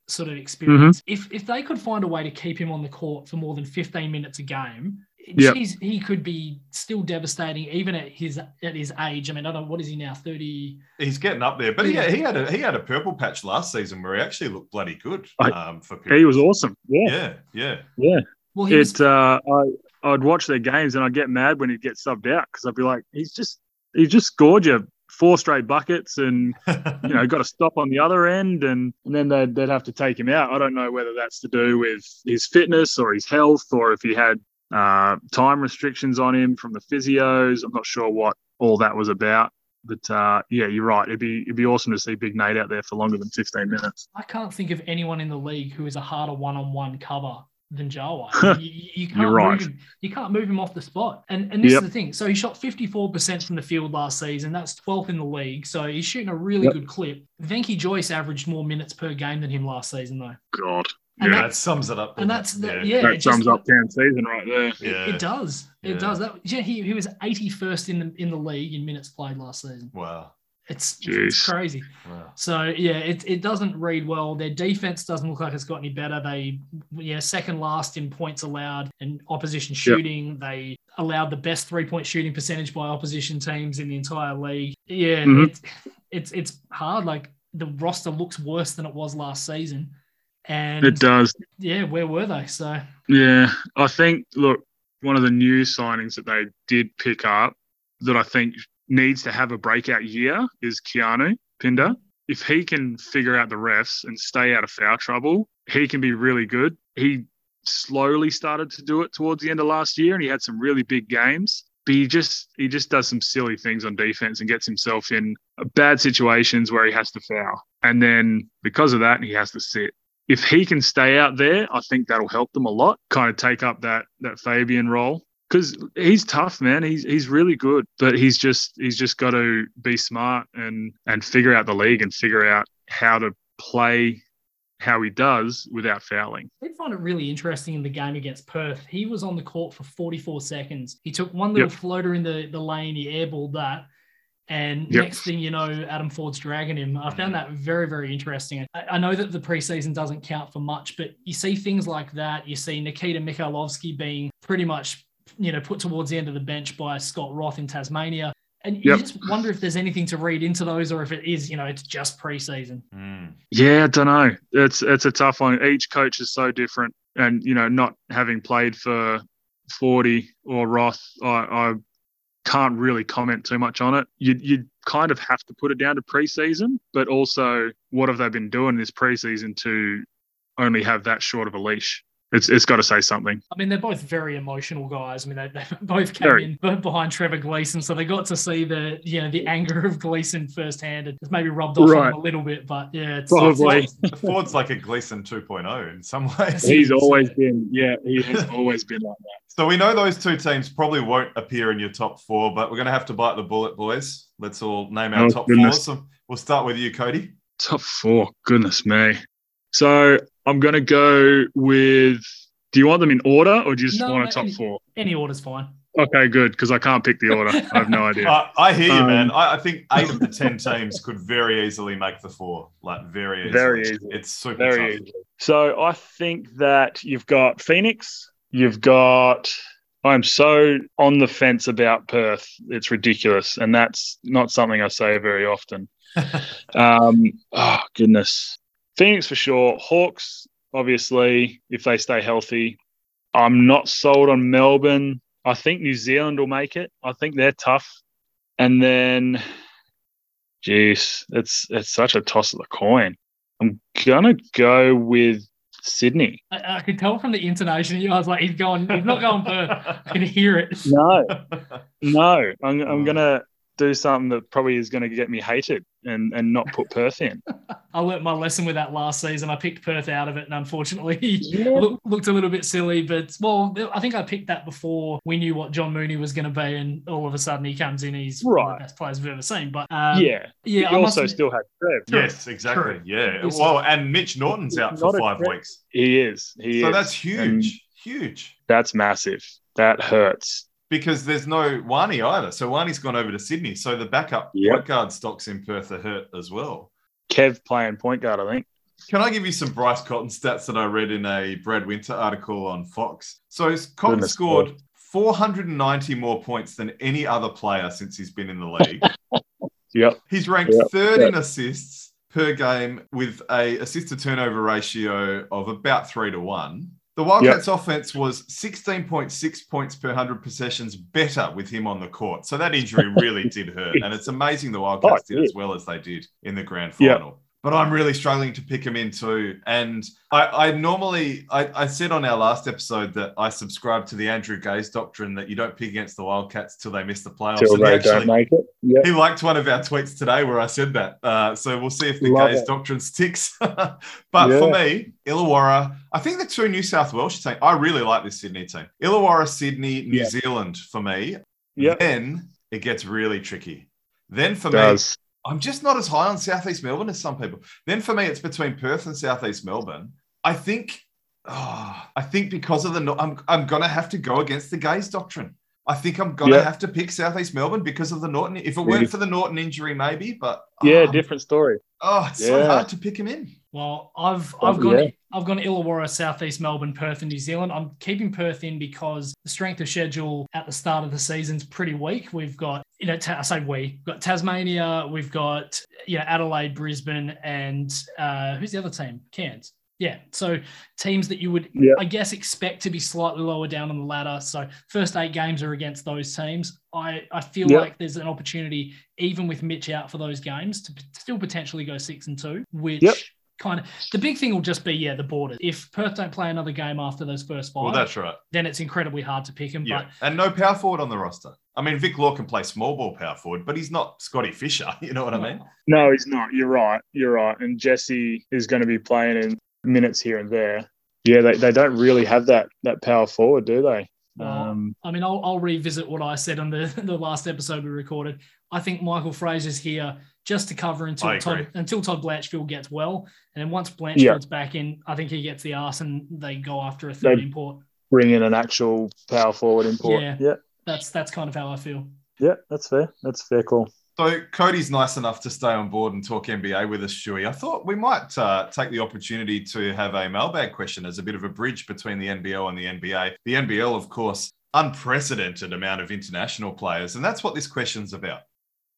sort of experience. Mm-hmm. If if they could find a way to keep him on the court for more than 15 minutes a game, yep. geez, he could be still devastating even at his at his age. I mean, I don't what is he now, 30. He's getting up there. But yeah, he had a he had a purple patch last season where he actually looked bloody good. Um, for people. He was awesome. Yeah. Yeah. Yeah. Yeah. Well, it was... uh I I'd watch their games and I'd get mad when he'd get subbed out because I'd be like, he's just he just scored you four straight buckets and you know got a stop on the other end and, and then they'd, they'd have to take him out i don't know whether that's to do with his fitness or his health or if he had uh, time restrictions on him from the physios i'm not sure what all that was about but uh, yeah, you're right. It'd be it'd be awesome to see Big Nate out there for longer than 15 minutes. I can't think of anyone in the league who is a harder one-on-one cover than Jawai. You, you can't right. move him, you can't move him off the spot. And and this yep. is the thing. So he shot 54% from the field last season. That's 12th in the league. So he's shooting a really yep. good clip. Venky Jois averaged more minutes per game than him last season, though. God. And yeah, that, that, sums it up. And that's the, yeah, yeah that sums just, up ten season right there. Yeah, it, does. It yeah. does. That yeah, he, he was 81st in the in the league in minutes played last season. Wow. It's, it's crazy. Wow. So yeah, it, it doesn't read well. Their defense doesn't look like it's got any better. They yeah second last in points allowed and opposition shooting. Yep. They allowed the best three point shooting percentage by opposition teams in the entire league. Yeah, mm-hmm. it's it's it's hard. Like the roster looks worse than it was last season. And it does. Yeah, where were they? So yeah, I think look, one of the new signings that they did pick up that I think needs to have a breakout year is Keanu Pinder. If he can figure out the refs and stay out of foul trouble, he can be really good. He slowly started to do it towards the end of last year and he had some really big games. But he just he just does some silly things on defense and gets himself in bad situations where he has to foul. And then because of that, he has to sit. If he can stay out there, I think that'll help them a lot. Kind of take up that that Fabijan role because he's tough, man. He's he's really good, but he's just he's just got to be smart and and figure out the league and figure out how to play how he does without fouling. I find it really interesting in the game against Perth. He was on the court for 44 seconds. He took one little yep. floater in the, the lane, he airballed that. And yep. next thing you know, Adam Forde's dragging him. I found that very, very interesting. I, I, know that the preseason doesn't count for much, but you see things like that. You see Nikita Mikhailovskii being pretty much you know, put towards the end of the bench by Scott Roth in Tasmania. And you yep. just wonder if there's anything to read into those, or if it is, you know, it's just preseason. Mm. Yeah, I don't know. It's it's a tough one. Each coach is so different, and you know, not having played for Forty or Roth, I, I can't really comment too much on it. You you kind of have to put it down to preseason, but also what have they been doing this preseason to only have that short of a leash? It's it's got to say something. I mean, they're both very emotional guys. I mean, they, they both came very. in behind Trevor Gleeson, so they got to see the you know the anger of Gleeson firsthand. It's maybe rubbed off right. on him a little bit, but yeah, it's probably it's Forde's like a Gleeson 2.0 in some ways. He's always been, yeah, he has always been like that. So we know those two teams probably won't appear in your top four, but we're going to have to bite the bullet, boys. Let's all name our oh, top goodness. four. So we'll start with you, Cody. Top four, goodness me. So I'm going to go with. Do you want them in order, or do you just no, want a top any, four? Any order's fine. Okay, good, because I can't pick the order. I have no idea. uh, I hear you, um, man. I, I, think eight of the ten teams could very easily make the four. Like very easily. Very easy. It's super very tough. Easy. So I think that you've got Phoenix. You've got. I'm so on the fence about Perth. It's ridiculous, and that's not something I say very often. um, oh goodness. Phoenix for sure. Hawks, obviously, if they stay healthy. I'm not sold on Melbourne. I think New Zealand will make it. I think they're tough. And then, geez, it's it's such a toss of the coin. I'm gonna go with Sydney. I, I could tell from the intonation. I was like, he's going. He's not going Perth. I can hear it. No, no. I'm I'm gonna do something that probably is going to get me hated and, and not put Perth in. I learnt my lesson with that last season. I picked Perth out of it, and unfortunately, Yeah. look, looked a little bit silly. But well, I think I picked that before we knew what John Mooney was going to be, and all of a sudden he comes in. He's one of the best players we've ever seen. But um, yeah. yeah, He I also still had Trev. yes, exactly. True. Yeah. Yes. Well, and Mitch Norton's out for five weeks. He is. He So is. that's huge. And Huge. that's massive. That hurts. Because there's no Wani either. So Wani's gone over to Sydney. So the backup Yep. point guard stocks in Perth are hurt as well. Kev playing point guard, I think. Can I give you some Bryce Cotton stats that I read in a Brad Winter article on Fox? So Cotton Goodness scored God. 490 more points than any other player since he's been in the league. Yep. He's ranked Yeah, third yeah. in assists per game with a assist to turnover ratio of about three to one. The Wildcats offense was 16.6 points per 100 possessions better with him on the court. So that injury really did hurt. And it's amazing the Wildcats Oh, did as well as they did in the grand final. But I'm really struggling to pick him in too. And I, I normally, I, I said on our last episode that I subscribe to the Andrew Gaze doctrine that you don't pick against the Wildcats till they miss the playoffs. Till he they actually- don't make it. Yeah. he liked one of our tweets today where I said that. Uh, so we'll see if the Love gaze it. doctrine sticks. but for me, Illawarra, I think the two New South Welsh team, I really like this Sydney team. Illawarra, Sydney, New Yeah. Zealand for me. Yep. Then it gets really tricky. Then for me, Does. I'm just not as high on Southeast Melbourne as some people. Then for me, it's between Perth and Southeast Melbourne. I think, oh, I think because of the, I'm, I'm gonna have to go against the gaze doctrine. I think I'm gonna Yeah. have to pick Southeast Melbourne because of the Norton. If it weren't for the Norton injury, maybe, but Yeah, oh, different story. Oh, it's so hard to pick him in. Well, I've Oh, I've gone yeah. I've gone Illawarra, Southeast Melbourne, Perth, and New Zealand. I'm keeping Perth in because the strength of schedule at the start of the season's pretty weak. We've got you know ta- I say we we've got Tasmania, we've got you know Adelaide, Brisbane, and uh, who's the other team? Cairns. Yeah, so teams that you would, Yeah. I guess, expect to be slightly lower down on the ladder. So first eight games are against those teams. I, I feel Yeah. like there's an opportunity, even with Mitch out for those games, to p- still potentially go six and two, which Yep. Kind of the big thing will just be yeah the border. If Perth don't play another game after those first five, Well, that's right. then it's incredibly hard to pick him. Yeah, and no power forward on the roster. I mean, Vic Law can play small ball power forward, but he's not Scotty Fisher. You know what But I mean? No, he's not. You're right. You're right. And Jesse is going to be playing in minutes here and there. Yeah, they, they don't really have that that power forward, do they? Well, Um, I mean, I'll, I'll revisit what I said on the, the last episode we recorded. I think Michael Frazier's here just to cover until Todd, until Todd Blanchfield gets well. And then once Blanchfield's back in, I think he gets the arse and they go after a third They- import. bring in an actual power forward import. Yeah. yeah, That's that's kind of how I feel. yeah. That's fair. That's fair call. So Cody's nice enough to stay on board and talk NBA with us, Shuey. I thought we might uh, take the opportunity to have a mailbag question as a bit of a bridge between the NBL and the NBA. The NBL, of course, unprecedented amount of international players, and that's what this question's about.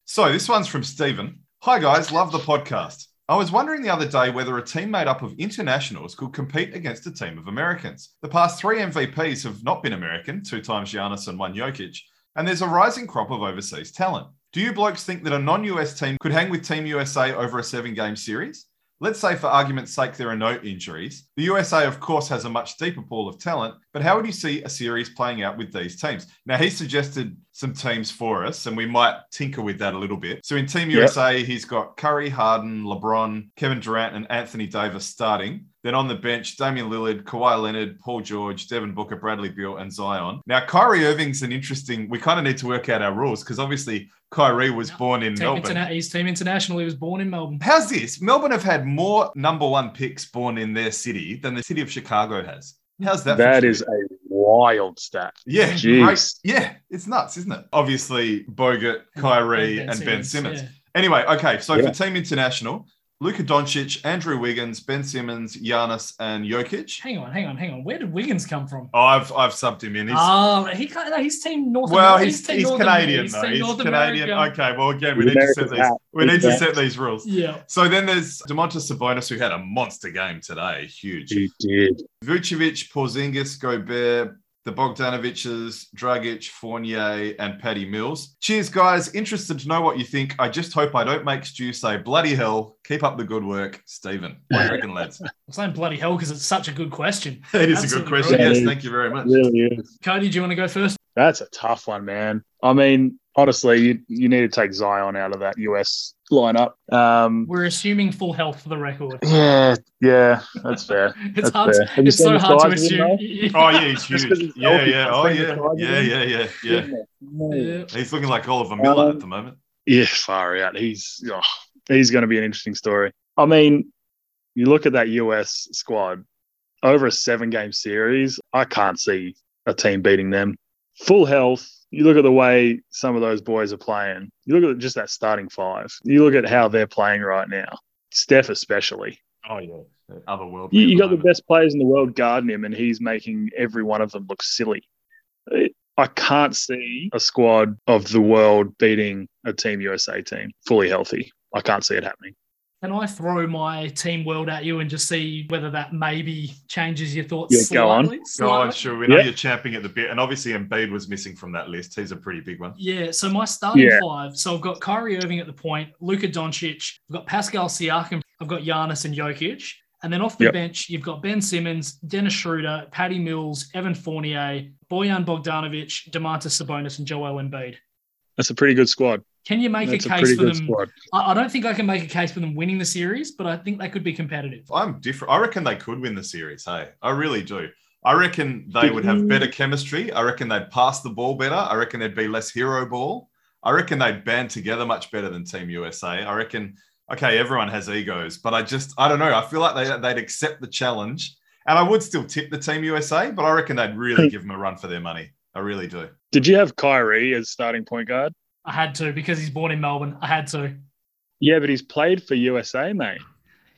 So this one's from Stephen. Hi guys, love the podcast. I was wondering the other day whether a team made up of internationals could compete against a team of Americans. The past three MVPs have not been American, two times Giannis and one Jokic, and there's a rising crop of overseas talent. Do you blokes think that a non US team could hang with Team USA over a seven game series? Let's say, for argument's sake, there are no injuries. The USA, of course, has a much deeper pool of talent, but how would you see a series playing out with these teams? Now, he suggested some teams for us, and we might tinker with that a little bit. So, in Team Yep. USA, he's got Curry, Harden, LeBron, Kevin Durant, and Anthony Davis starting. Then on the bench, Damian Lillard, Kawhi Leonard, Paul George, Devin Booker, Bradley Beal, and Zion. Now, Kyrie Irving's an interesting. We kind of need to work out our rules because obviously Kyrie was Yeah. born in Team Melbourne. interna- he's team international. He was born in Melbourne. How's this? Melbourne have had more number one picks born in their city than the city of Chicago has. How's that? for That you? is a wild stat. yeah, Jeez. great. Yeah, it's nuts, isn't it? Obviously, Bogut, Kyrie, and Ben Simmons. yeah. Anyway, okay, so Yeah. for Team International, Luka Doncic, Andrew Wiggins, Ben Simmons, Giannis, and Jokic. Hang on, hang on, hang on. Where did Wiggins come from? Oh, I've I've subbed him in. He's, Oh, he can't, no, he's team North well, America. he's, team he's North Canadian America. though. team He's North Canadian. America. Okay, well, again, we He's need to set these. We He's need to set these rules. Yeah. So then there's Domantas Sabonis, who had a monster game today, huge. He did. Vucevic, Porzingis, Gobert, the Bogdanoviches, Dragic, Fournier, and Paddy Mills. Cheers, guys. Interested to know what you think. I just hope I don't make Stu say bloody hell. Keep up the good work, Stephen. What do you reckon, lads? I'm saying bloody hell because it's such a good question. it is a good question. brilliant. Yes, thank you very much. It really is. Cody, do you want to go first? That's a tough one, man. I mean, honestly, you, you need to take Zion out of that US lineup. Um, We're assuming full health for the record. yeah, yeah, that's fair. It's That's hard. fair. Have It's so hard to size him, assume. Oh, yeah, he's Just huge. 'cause he's Yeah, yeah. Oh, yeah. Yeah, yeah, yeah, yeah. Yeah. He's looking like Oliver Miller Um, at the moment. Yeah, far out. He's oh, he's going to be an interesting story. I mean, you look at that US squad over a seven game series. I can't see a team beating them. Full health. You look at the way some of those boys are playing. You look at just that starting five. You look at how they're playing right now. Steph, especially. Oh, yeah. Otherworldly. You, you got the best players in the world guarding him, and he's making every one of them look silly. It- I can't see a squad of the world beating a Team USA team fully healthy. I can't see it happening. Can I throw my team world at you and just see whether that maybe changes your thoughts Yeah, go on. slightly? Go on, sure. We know Yeah. you're champing at the bit. And obviously, Embiid was missing from that list. He's a pretty big one. Yeah, so my starting Yeah. five. So I've got Kyrie Irving at the point, Luka Doncic, I've got Pascal Siakam, I've got Giannis and Jokic. And then off the Yep. bench, you've got Ben Simmons, Dennis Schroeder, Patty Mills, Evan Fournier, Bojan Bogdanovic, Domantas Sabonis, and Joel Embiid. That's a pretty good squad. Can you make That's a a case pretty for them? squad. I, I don't think I can make a case for them winning the series, but I think they could be competitive. I'm different. I reckon they could win the series. Hey, I really do. I reckon they would have mm. better chemistry. I reckon they'd pass the ball better. I reckon there'd be less hero ball. I reckon they'd band together much better than Team USA. I reckon, okay, everyone has egos, but I just, I don't know. I feel like they, they'd accept the challenge. And I would still tip the Team USA, but I reckon they'd really hmm. give them a run for their money. I really do. Did you have Kyrie as starting point guard? I had to because he's born in Melbourne. I had to. Yeah, but he's played for USA, mate.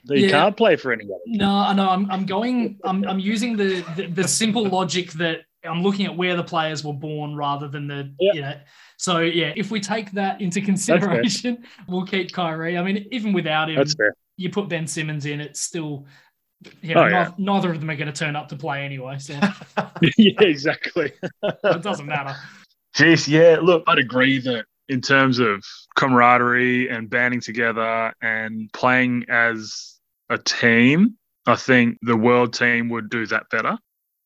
He Yeah. can't play for anybody. No, I know. I'm, I'm going. I'm, I'm using the, the the simple logic that I'm looking at where the players were born rather than the Yeah. you know. So yeah, if we take that into consideration, we'll keep Kyrie. I mean, even without him, That's fair. you put Ben Simmons in, it's still. You oh, know, Oh, yeah. neith- neither of them are going to turn up to play anyway, so yeah, exactly. it doesn't matter. Jeez, yeah. Look, I'd agree that in terms of camaraderie and banding together and playing as a team, I think the world team would do that better.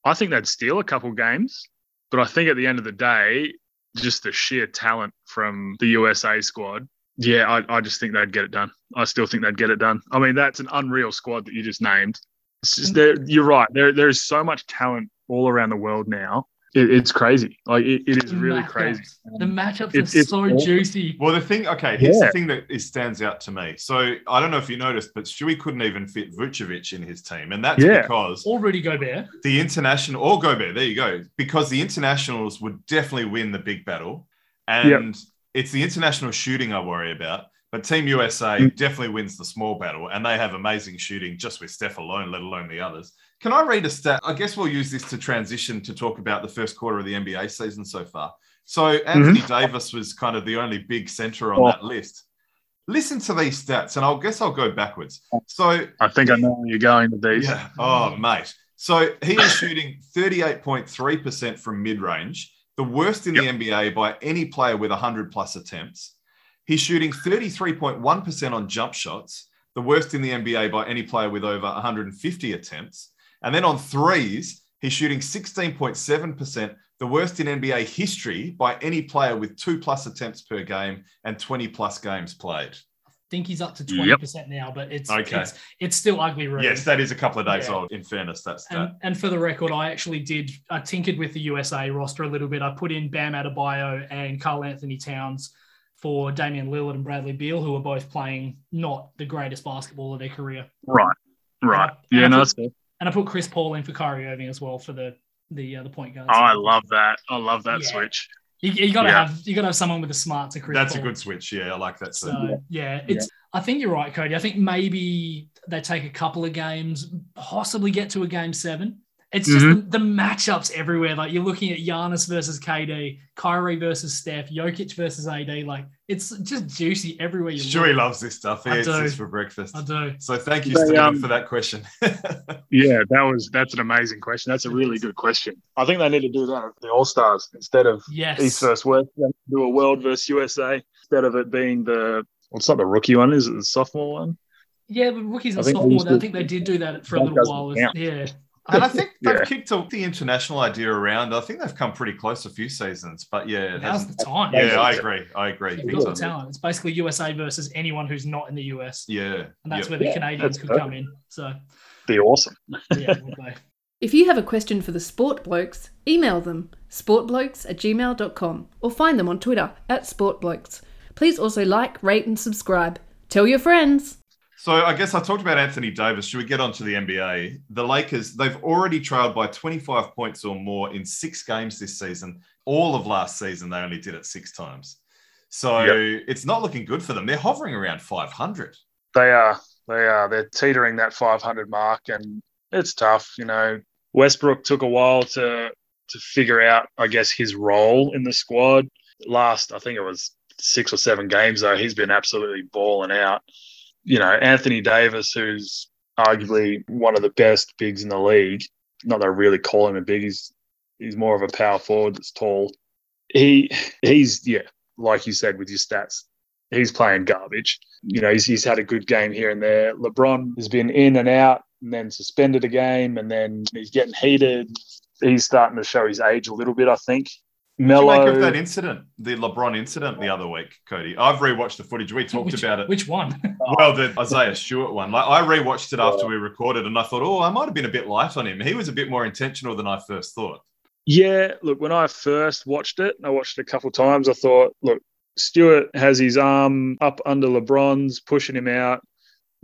I think they'd steal a couple games, but I think at the end of the day, just the sheer talent from the USA squad, yeah, I, I just think they'd get it done. I still think they'd get it done. I mean, that's an unreal squad that you just named. Just. Mm-hmm. You're right. There, there is so much talent all around the world now. It, it's crazy. Like it, it is The really matchups- crazy. The matchups It's- are it's so awesome. juicy. Well, the thing, okay, here's Yeah. the thing that is, stands out to me. So I don't know if you noticed, but Stewie couldn't even fit Vucevic in his team. And that's Yeah. because Or Rudy Gobert. the international or Gobert, there you go, because the internationals would definitely win the big battle, and it's the international shooting I worry about. But Team USA Mm. definitely wins the small battle, and they have amazing shooting just with Steph alone, let alone the others. Can I read a stat? I guess we'll use this to transition to talk about the first quarter of the NBA season so far. So mm-hmm. Anthony Davis was kind of the only big center on Oh. that list. Listen to these stats, and I'll guess I'll go backwards. So I think I know where you're going with these. yeah. Oh, mate. So he is shooting 38.3% from mid range, the worst in the NBA by any player with 100 plus attempts. He's shooting 33.1% on jump shots, the worst in the NBA by any player with over 150 attempts. And then on threes, he's shooting 16.7%, the worst in NBA history by any player with two plus attempts per game and 20 plus games played. I think he's up to 20% now, but it's Okay. it's, it's still ugly Rudy. Yes, that is a couple of days Yeah. old. In fairness, that's that. And, and for the record, I actually did, I tinkered with the USA roster a little bit. I put in Bam Adebayo and Karl Anthony Towns for Damian Lillard and Bradley Beal, who are both playing not the greatest basketball of their career. Right. Right. And I- Yeah, and I no, put- that's fair. And I put Chris Paul in for Kyrie Irving as well for the the uh, the point guard. Oh, I love that. I love that Yeah. switch. You, you gotta Yeah. have you gotta have someone with a smart to Chris. That's a good switch. Yeah, I like that. too. So yeah, it's. I think you're right, Cody. I think maybe they take a couple of games, possibly get to a game seven. It's just the, the matchups everywhere. Like you're looking at Giannis versus KD, Kyrie versus Steph, Jokic versus AD. Like it's just juicy everywhere you Stewie look. loves this stuff. He I eats do. this for breakfast. I do. So thank you, They, Stephen, um, for that question. Yeah, that was that's an amazing question. That's a really good question. I think they need to do that at the All Stars instead of Yes. East versus West. Do a World versus USA instead of it being the well, it's not the rookie one, is it? The sophomore one? Yeah, but rookies and think sophomore, used I think they did do that for a That little while. Yeah. And I think they've Yeah. kicked the international idea around. I think they've come pretty close a few seasons, but yeah, it Now's the time. Yeah, I agree. I agree. They've got talent. It's basically USA versus anyone who's not in the US. Yeah. And that's yeah. where the Yeah, Canadians that's could come in. So, Be awesome. yeah, would they? If you have a question for the Sport Blokes, email them sportblokes at gmail.com or find them on Twitter at sportblokes. Please also like, rate, and subscribe. Tell your friends. So I guess I talked about Anthony Davis. Should we get on to the NBA? The Lakers, they've already trailed by 25 points or more in six games this season. All of last season, they only did it six times. So it's not looking good for them. They're hovering around 500. They are. They are. They're teetering that 500 mark, and it's tough. You know, Westbrook took a while to to figure out, I guess, his role in the squad. Last, I think it was six or seven games though. He's been absolutely balling out. You know, Anthony Davis, who's arguably one of the best bigs in the league. Not that I really call him a big. He's he's more of a power forward that's tall. He he's yeah, like you said with your stats, he's playing garbage. You know, he's, he's had a good game here and there. LeBron has been in and out and then suspended a game and then he's getting heated. He's starting to show his age a little bit, I think. What do you make of that incident, the LeBron incident the other week, Cody? I've rewatched the footage. We talked which, about it. Which one? Well, the Isaiah Stewart one. Like I rewatched it after we recorded, and I thought, oh, I might have been a bit light on him. He was a bit more intentional than I first thought. yeah, look, when I first watched it, and I watched it a couple of times, I thought, look, Stewart has his arm up under LeBron's, pushing him out.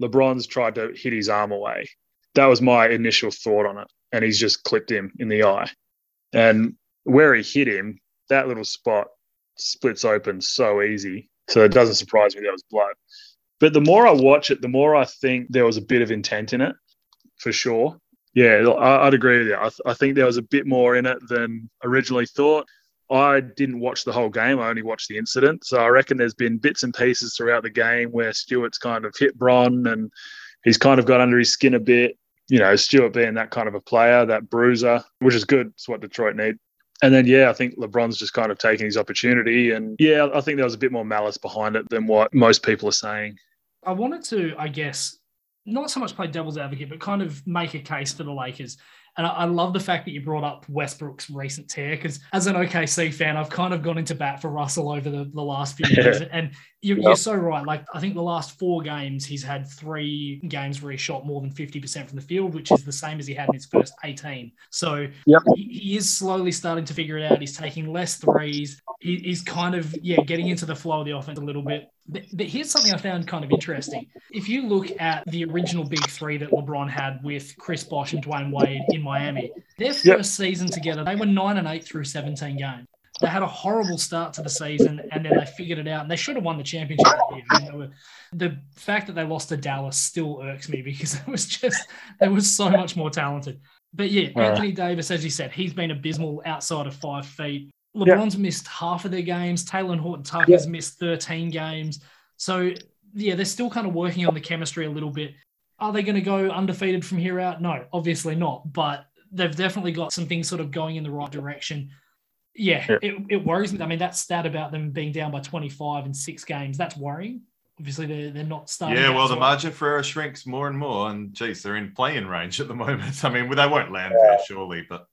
LeBron's tried to hit his arm away. That was my initial thought on it. And he's just clipped him in the eye. And where he hit him, that little spot splits open so easy. So it doesn't surprise me there was blood. But the more I watch it, the more I think there was a bit of intent in it, for sure. Yeah, I, I'd agree with you. I, th- I think there was a bit more in it than originally thought. I didn't watch the whole game. I only watched the incident. So I reckon there's been bits and pieces throughout the game where Stewart's kind of hit Bron and he's kind of got under his skin a bit. You know, Stewart being that kind of a player, that bruiser, which is good. It's what Detroit need. And then, yeah, I think LeBron's just kind of taking his opportunity. And yeah, I think there was a bit more malice behind it than what most people are saying. I wanted to, I guess, not so much play devil's advocate, but kind of make a case for the Lakers. And I, I love the fact that you brought up Westbrook's recent tear because, as an OKC fan, I've kind of gone into bat for Russell over the, the last few years. And you, Yep. you're so right. Like, I think the last four games, he's had three games where he shot more than 50% from the field, which is the same as he had in his first 18. So Yep. he, he is slowly starting to figure it out. He's taking less threes. He, he's kind of, yeah, getting into the flow of the offense a little bit. But, but here's something I found kind of interesting. If you look at the original big three that LeBron had with Chris Bosh and Dwyane Wade in Miami, their first Yep. season together, they were nine and eight through 17 games. They had a horrible start to the season and then they figured it out and they should have won the championship. I mean, they were- the fact that they lost to Dallas still irks me because it was just, they were so much more talented. But yeah. Anthony Davis, as you said, he's been abysmal outside of five feet. LeBron's missed half of their games. Talen Horton Tucker's missed 13 games. So yeah, they're still kind of working on the chemistry a little bit. Are they going to go undefeated from here out? No, obviously not. But they've definitely got some things sort of going in the right direction. Yeah, Yeah. It, it worries me. I mean, that stat about them being down by 25 in six games, that's worrying. Obviously, they're, they're not starting. yeah, well, the so- margin for error shrinks more and more, and geez, they're in playing range at the moment. I mean, they won't land there surely, but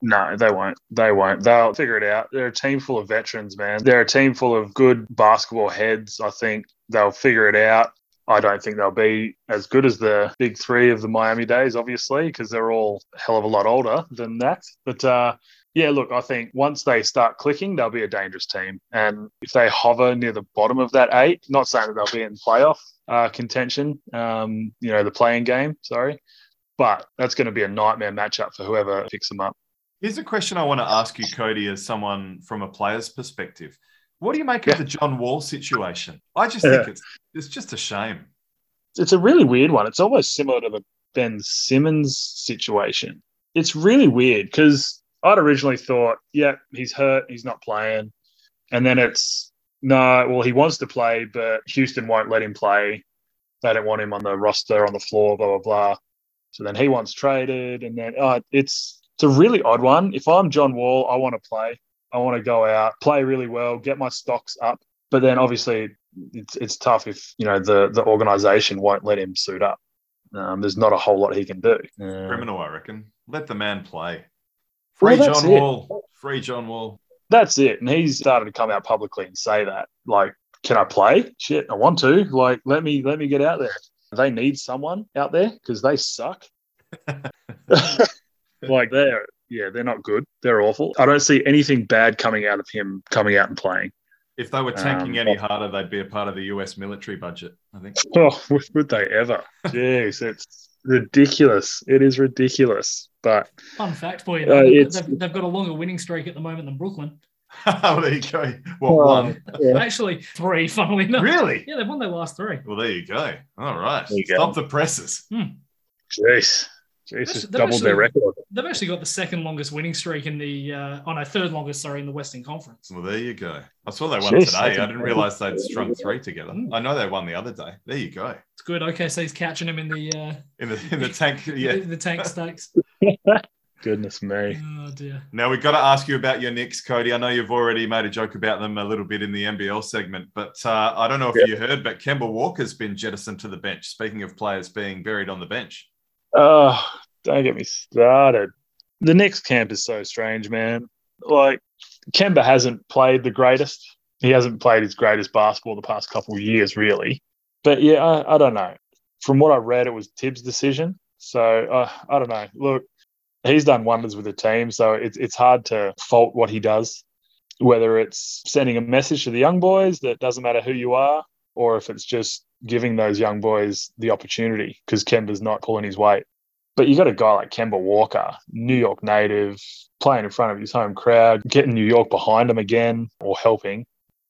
No, they won't. They won't. They'll figure it out. They're a team full of veterans, man. They're a team full of good basketball heads. I think they'll figure it out. I don't think they'll be as good as the big three of the Miami days, obviously, because they're all a hell of a lot older than that. But uh, yeah, look, I think once they start clicking, they'll be a dangerous team. And if they hover near the bottom of that eight, not saying that they'll be in playoff uh, contention, um, you know, the playing game, sorry, but that's going to be a nightmare matchup for whoever picks them up. Here's a question I want to ask you, Cody, as someone from a player's perspective. What do you make of the John Wall situation? I just think it's it's just a shame. it's a really weird one. It's almost similar to the Ben Simmons situation. it's really weird because I'd originally thought, yeah, he's hurt, he's not playing, and then it's no, well, he wants to play, but Houston won't let him play. They don't want him on the roster, on the floor, blah blah blah. So then he wants traded, and then uh, it's it's a really odd one. If I'm John Wall, I want to play. I want to go out, play really well, get my stocks up. But then obviously it's it's tough if you know the the organization won't let him suit up. Um, there's not a whole lot he can do. Criminal, I reckon. Let the man play. Free Well, John it. Wall. Free John Wall. that's it. And he's started to come out publicly and say that, like, can I play? Shit, I want to. Like, let me let me get out there. They need someone out there because they suck. like they're yeah, they're not good. They're awful. I don't see anything bad coming out of him coming out and playing. If they were tanking Um, any harder, they'd be a part of the US military budget, I think. Oh, would they ever? Jeez, it's ridiculous. It is ridiculous. But Fun fact for you: Uh, they've, they've, they've got a longer winning streak at the moment than Brooklyn. oh, there you go. What, Oh. one? Actually, three. Funnily enough, Really? yeah, they've won their last three. Well, there you go. All right. There you go. Stop the presses. jeez, jeez, They've just doubled actually- their record. They've actually got the second longest winning streak in the uh, oh no, third longest sorry in the Western Conference. Well, there you go. I saw they won Jeez, today. I didn't realize they'd strung three together. Mm. I know they won the other day. There you go. It's good. OKC's catching him in the uh, In the in the tank. Yeah. the, the tank stakes. Goodness me. Oh dear. Now we've got to ask you about your Knicks, Cody. I know you've already made a joke about them a little bit in the NBL segment, but uh, I don't know if Yeah. you heard, but Kemba Walker's been jettisoned to the bench. Speaking of players being buried on the bench, Oh, don't get me started. The Knicks camp is so strange, man. Like Kemba hasn't played the greatest. He hasn't played his greatest basketball the past couple years, really. But yeah, I, I don't know. From what I read, it was Thibs' decision. So uh, I don't know. Look, he's done wonders with the team, so it's it's hard to fault what he does. Whether it's sending a message to the young boys that doesn't matter who you are, or if it's just giving those young boys the opportunity because Kemba's not pulling his weight. But you got a guy like Kemba Walker, New York native, playing in front of his home crowd, getting New York behind him again or helping.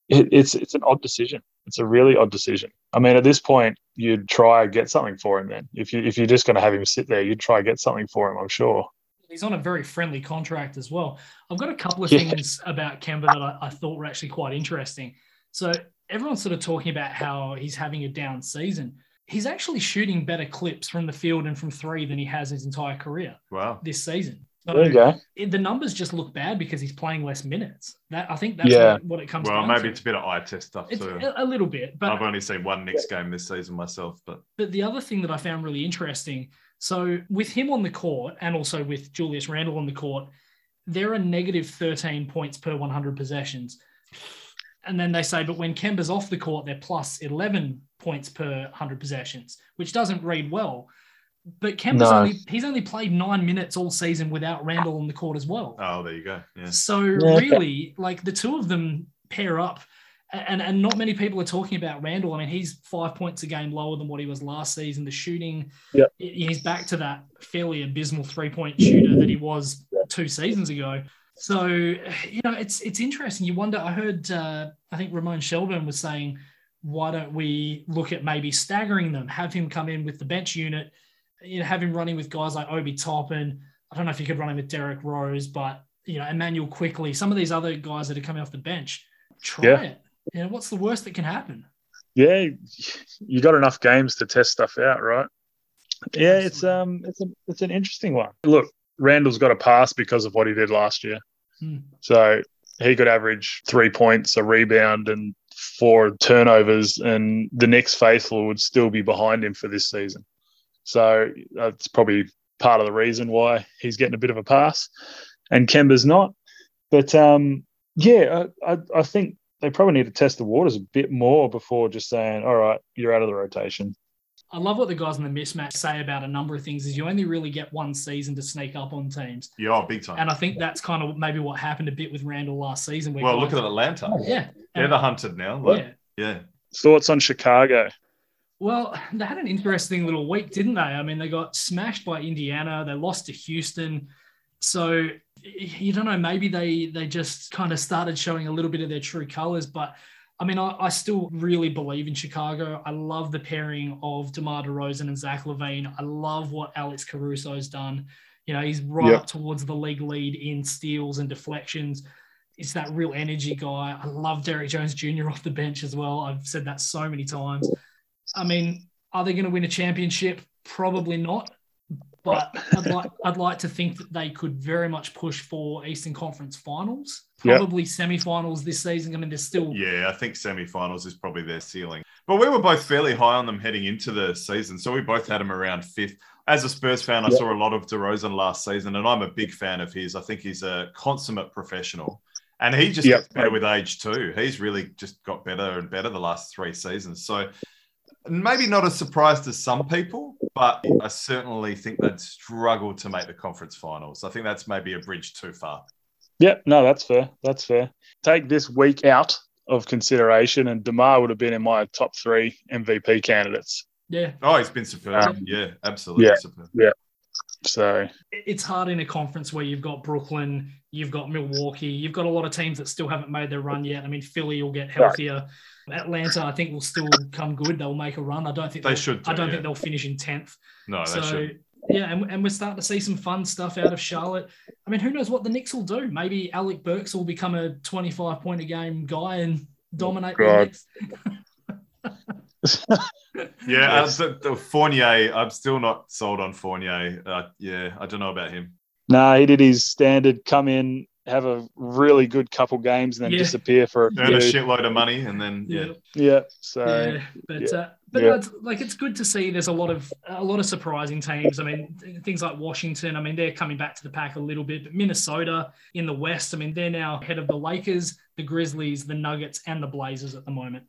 It, it's it's an odd decision. It's a really odd decision. I mean, at this point, you'd try and get something for him. Then, if you if you're just going to have him sit there, you'd try and get something for him. I'm sure. He's on a very friendly contract as well. I've got a couple of Yeah. things about Kemba that I, I thought were actually quite interesting. So everyone's sort of talking about how he's having a down season. He's actually shooting better clips from the field and from three than he has his entire career wow. this season. So There you go. it- the numbers just look bad because he's playing less minutes. That I think that's Yeah. what, what it comes Well, down maybe to. it's a bit of eye test stuff It's too. a, a little bit, but I've only seen one Knicks game this season myself, but But the other thing that I found really interesting, so with him on the court and also with Julius Randle on the court, there are negative 13 points per 100 possessions. And then they say, but when Kemba's off the court, they're plus 11 points per 100 possessions, which doesn't read well. But Kemba's No. only he's only played nine minutes all season without Randle on the court as well. oh, there you go. Yeah. So Yeah. really, like the two of them pair up, and and not many people are talking about Randle. I mean, he's five points a game lower than what he was last season. The shooting, Yep. he's back to that fairly abysmal three point shooter that he was two seasons ago. So you know, it's it's interesting. You wonder. I heard, uh, I think Ramon Shelburne was saying, why don't we look at maybe staggering them, have him come in with the bench unit, you know, have him running with guys like Obi Toppin. I don't know if you could run him with Derrick Rose, but you know, Immanuel Quickley, some of these other guys that are coming off the bench, try Yeah. it. You know, what's the worst that can happen? Yeah, you got enough games to test stuff out, right? Yeah, it's um, it's a, it's an interesting one. Look, Randle's got a pass because of what he did last year, Hmm. so he could average three points, a rebound, and four turnovers, and the next faithful would still be behind him for this season. So that's probably part of the reason why he's getting a bit of a pass, and Kemba's not. But um, yeah, I, I, I think they probably need to test the waters a bit more before just saying, "All right, you're out of the rotation." I love what the guys in the mismatch say about a number of things is you only really get one season to sneak up on teams. Yeah, oh, big time. And I think that's kind of maybe what happened a bit with Randle last season. Where well, guys- look at Atlanta. Oh, yeah. They're the hunted now. Like, yeah. yeah. Thoughts on Chicago? Well, they had an interesting little week, didn't they? I mean, they got smashed by Indiana. They lost to Houston. So you don't know. Maybe they they just kind of started showing a little bit of their true colors. But I mean, I, I still really believe in Chicago. I love the pairing of DeMar DeRozan and Zach LaVine. I love what Alex Caruso's done. You know, he's right Yep. up towards the league lead in steals and deflections. He's that real energy guy. I love Derrick Jones Jr. off the bench as well. I've said that so many times. I mean, are they going to win a championship? Probably not. But I'd like I'd like to think that they could very much push for Eastern Conference Finals, probably semi-finals this season. I mean, there's still Yeah, I think semi-finals is probably their ceiling. But we were both fairly high on them heading into the season, so we both had them around fifth. As a Spurs fan, I Yeah. saw a lot of DeRozan last season, and I'm a big fan of his. I think he's a consummate professional, and he just Yeah. gets better with age too. He's really just got better and better the last three seasons. So maybe not a surprise to some people, but I certainly think they'd struggle to make the conference finals. I think that's maybe a bridge too far. Yeah, no, that's fair. That's fair. Take this week out of consideration, and Demar would have been in my top three MVP candidates. yeah. Oh, he's been superb. Um, yeah, absolutely yeah. superb. So it's hard in a conference where you've got Brooklyn, you've got Milwaukee, you've got a lot of teams that still haven't made their run yet. I mean, Philly will get healthier. Atlanta, I think, will still come good. They'll make a run. I don't think They they'll- should. I do, don't yeah. think they'll finish in tenth. No, they so should. yeah, and, and we're starting to see some fun stuff out of Charlotte. I mean, who knows what the Knicks will do? Maybe Alec Burks will become a twenty-five point a game guy and dominate the God. Knicks. Yeah, Yes. uh, the, the Fournier. I'm still not sold on Fournier. Uh, yeah, I don't know about him. no, he did his standard come in, have a really good couple games, and then Yeah. disappear for a Earn a shitload of money, and then yeah, Yeah, so yeah, but yeah. uh, but Yeah. no, it's, like it's good to see. There's a lot of a lot of surprising teams. I mean, things like Washington. I mean, they're coming back to the pack a little bit. But Minnesota in the West. I mean, they're now ahead of the Lakers, the Grizzlies, the Nuggets, and the Blazers at the moment.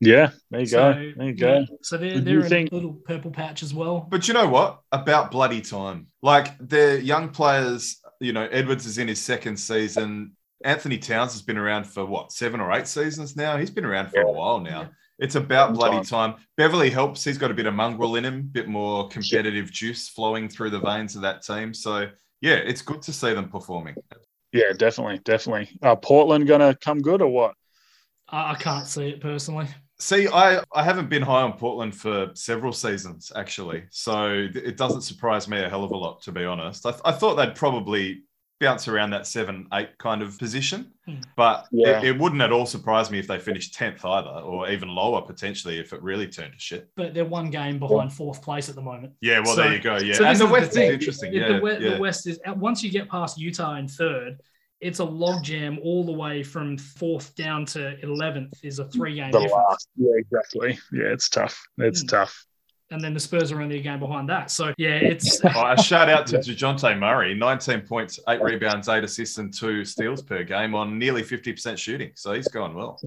Yeah, there you So, go. There you go. yeah, so they're they're you in think- a little purple patch as well. But you know what? About bloody time. Like they're young players. You know, Edwards is in his second season. Anthony Towns has been around for what seven or eight seasons now. He's been around for a while now. Yeah. It's about Long bloody time. Beverley helps. He's got a bit of mongrel in him, a bit more competitive juice flowing through the veins of that team. So yeah, it's good to see them performing. Yeah, definitely, definitely. Are Portland gonna come good or what? I, I can't see it personally. See, I, I haven't been high on Portland for several seasons, actually. So it doesn't surprise me a hell of a lot, to be honest. I, th- I thought they'd probably bounce around that seven, eight kind of position, Hmm. but Yeah. it, it wouldn't at all surprise me if they finished 10th either, or even lower potentially if it really turned to shit. But they're one game behind fourth place at the moment. Yeah, well, So- there you go. Yeah. so and the West is thing. interesting. Yeah. the, yeah. the West is once you get past Utah in third, it's a logjam all the way from fourth down to eleventh. Is a three game The difference, last. Yeah, exactly. Yeah, it's tough. It's Hmm. tough. and then the Spurs are only a game behind that. So yeah, it's Oh, a shout out to Dejounte Murray, 19 points, eight rebounds, eight assists, and two steals per game on nearly 50% shooting. So he's going well.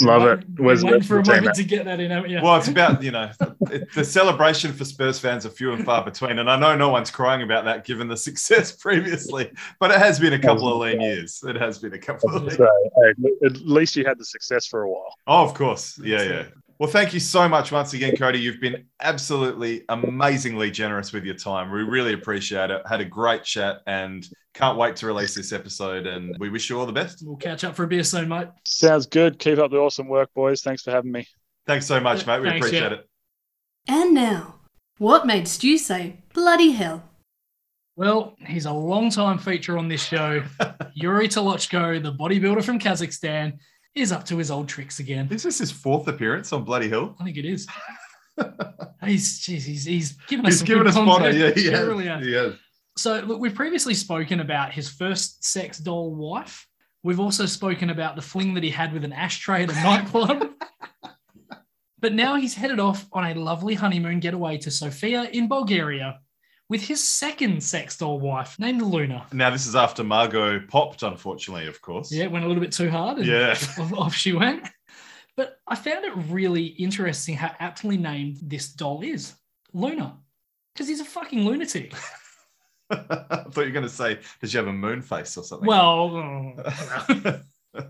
Love it. Been Where's waiting for a moment to get that in, haven't you? Well, it's about, you know, the, the celebration for Spurs fans are few and far between. And I know no one's crying about that given the success previously, but it has been a couple of lean years. It has been a couple of lean So, hey, at least you had the success for a while. Oh, of course. Yeah, yeah. Well, thank you so much once again, Cody. You've been absolutely amazingly generous with your time. We really appreciate it. Had a great chat and can't wait to release this episode. And we wish you all the best. We'll catch up for a beer soon, mate. Sounds good. Keep up the awesome work, boys. Thanks for having me. Thanks so much, mate. We Thanks, appreciate yeah. it. And now, what made Stu say bloody hell? Well, he's a long-time feature on this show. Yuri Tolochko, the bodybuilder from Kazakhstan, is up to his old tricks again. Is this his fourth appearance on Bloody Hill? I think it is. he's, geez, he's he's given us He's some given good us fodder. Yeah, he He has. really has. He has. So, look, we've previously spoken about his first sex doll wife. We've also spoken about the fling that he had with an ashtray at a nightclub. but now he's headed off on a lovely honeymoon getaway to Sofia in Bulgaria with his second sex doll wife named Luna. Now, this is after Margot popped, unfortunately, of course. Yeah, it went a little bit too hard. And Yeah. off, off she went. But I found it really interesting how aptly named this doll is Luna, because he's a fucking lunatic. I thought you were going to say, "Does you have a moon face or something? Well, uh,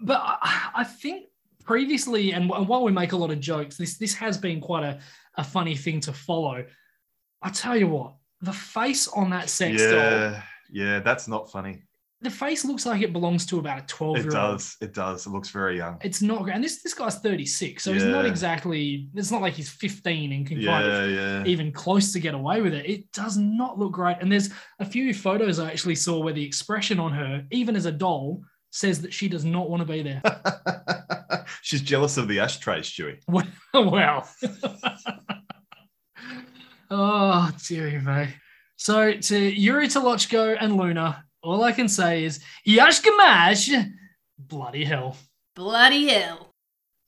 but I, I think previously, and wh- while we make a lot of jokes, this this has been quite a, a funny thing to follow. I tell you what, the face on that sex doll, yeah, yeah, that's not funny. The face looks like it belongs to about a 12 It year old. does. It does. It looks very young. It's not great. And this, this guy's 36, so he's not exactly, it's not like he's 15 and can kind of Yeah, yeah. even close to get away with it. It does not look great. And there's a few photos I actually saw where the expression on her, even as a doll, says that she does not want to be there. She's jealous of the ashtray, Stewie. well. oh, dearie me. So to Yuri Tolochko and Luna, all I can say is Yakshemash, bloody hell. Bloody hell.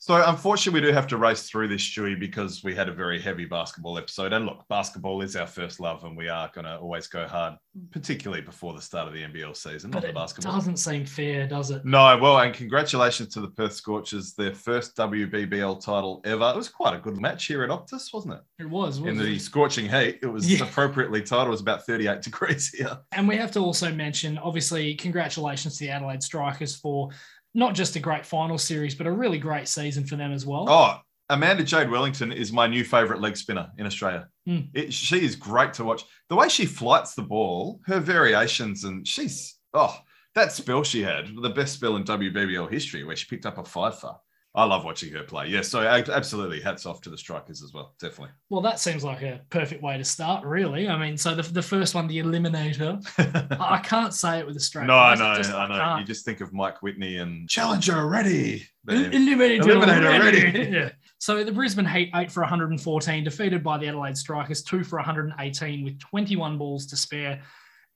So unfortunately, we do have to race through this, Stewie, because we had a very heavy basketball episode. And look, basketball is our first love, and we are going to always go hard, particularly before the start of the NBL season, not But the it basketball. doesn't seem fair, does it? No, well, and congratulations to the Perth Scorchers, their first WBBL title ever. It was quite a good match here at Optus, wasn't it? It was. In wasn't the it? scorching heat, it was Yeah. appropriately titled. It was about 38 degrees here. And we have to also mention, obviously, congratulations to the Adelaide Strikers for not just a great final series, but a really great season for them as well. Oh, Amanda Jade Wellington is my new favorite leg spinner in Australia. Hmm. It, she is great to watch. The way she flights the ball, her variations, and she's oh, that spell she had, the best spell in WBBL history, where she picked up a five for. I love watching her play. Yes, so absolutely, hats off to the strikers as well. Definitely. Well, that seems like a perfect way to start, really. I mean, so the, the first one, the Eliminator, I I can't say it with a straight no, I face. know, just- I know. can't. You just think of Mike Whitney and Challenger ready. But El- anyway, Eliminator, Eliminator already. already. yeah. So the Brisbane Heat, eight for 114, defeated by the Adelaide Strikers, two for 118 with 21 balls to spare.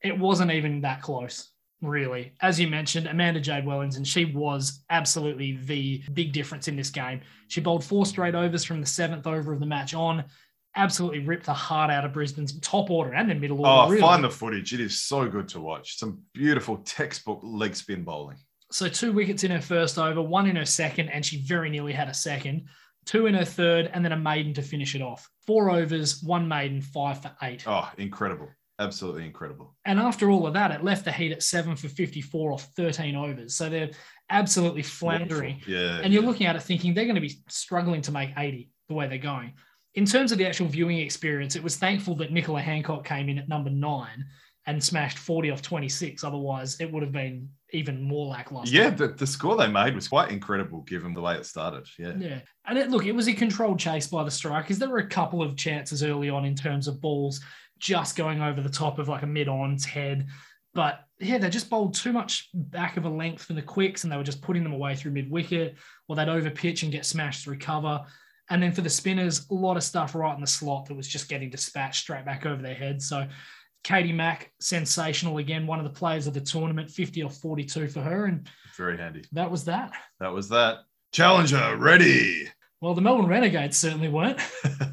It wasn't even that close, really. As you mentioned, Amanda Jade Wellens, and she was absolutely the big difference in this game. She bowled four straight overs from the seventh over of the match on. Absolutely ripped the heart out of Brisbane's top order and their middle order. Oh, really. find the footage. It is so good to watch. Some beautiful textbook leg spin bowling. So two wickets in her first over, one in her second, and she very nearly had a second. Two in her third, and then a maiden to finish it off. Four overs, one maiden, five for eight. Oh, incredible. Absolutely incredible. And after all of that, it left the Heat at seven for 54 off 13 overs. So they're absolutely floundering. Yeah. And you're looking at it thinking they're going to be struggling to make 80 the way they're going. In terms of the actual viewing experience, it was thankful that Nicola Hancock came in at number nine and smashed 40 off 26. Otherwise, it would have been even more lackluster. Yeah, the, the score they made was quite incredible given the way it started. Yeah. Yeah. And it, look, it was a controlled chase by the strikers. There were a couple of chances early on in terms of balls just going over the top of like a mid on's head. But yeah, they just bowled too much back of a length for the quicks and they were just putting them away through mid wicket or they'd over pitch and get smashed through cover. And then for the spinners, a lot of stuff right in the slot that was just getting dispatched straight back over their heads. So Katie Mack, sensational again, one of the players of the tournament, 50 or 42 for her. And Very handy. that was that. That was that. Challenger ready. Well, the Melbourne Renegades certainly weren't.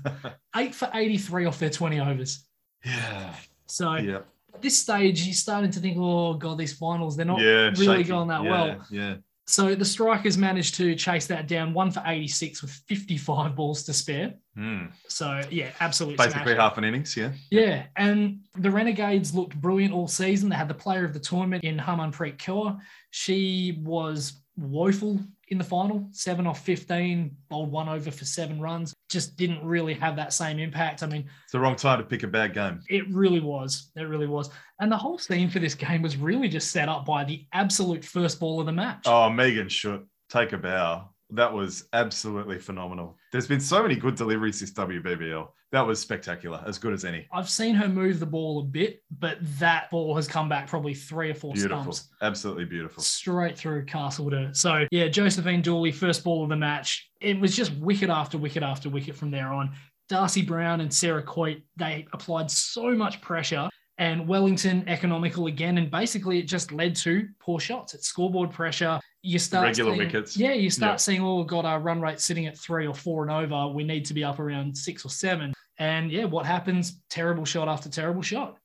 Eight for 83 off their 20 overs. Yeah. So Yeah. at this stage, you're starting to think, oh, God, these finals, they're not yeah. really shaky. going that Yeah, well. Yeah. So the Strikers managed to chase that down one for 86 with 55 balls to spare. Hmm. So, yeah, absolutely. Basically half an innings. Yeah. Yeah, and the Renegades looked brilliant all season. They had the player of the tournament in Harmanpreet Kaur. She was woeful in the final, seven off 15, bowled one over for seven runs. Just didn't really have that same impact. I mean, It's the wrong time to pick a bad game. it really was. It really was. And the whole scene for this game was really just set up by the absolute first ball of the match. Oh, Megan Schutt take a bow. That was absolutely phenomenal. There's been so many good deliveries this WBBL. That was spectacular, as good as any. I've seen her move the ball a bit, but that ball has come back probably three or four Beautiful. stumps. Absolutely beautiful. straight through Castlewood. So yeah, Josephine Dooley, first ball of the match. It was just wicket after wicket after wicket from there on. Darcy Brown and Sarah Coyte, they applied so much pressure. And Wellington economical again, and basically it just led to poor shots. It's scoreboard pressure. You start Regular seeing- wickets. Yeah, you start Yeah. seeing, oh, we've got our run rate sitting at three or four and over. We need to be up around six or seven. And yeah, what happens? Terrible shot after terrible shot.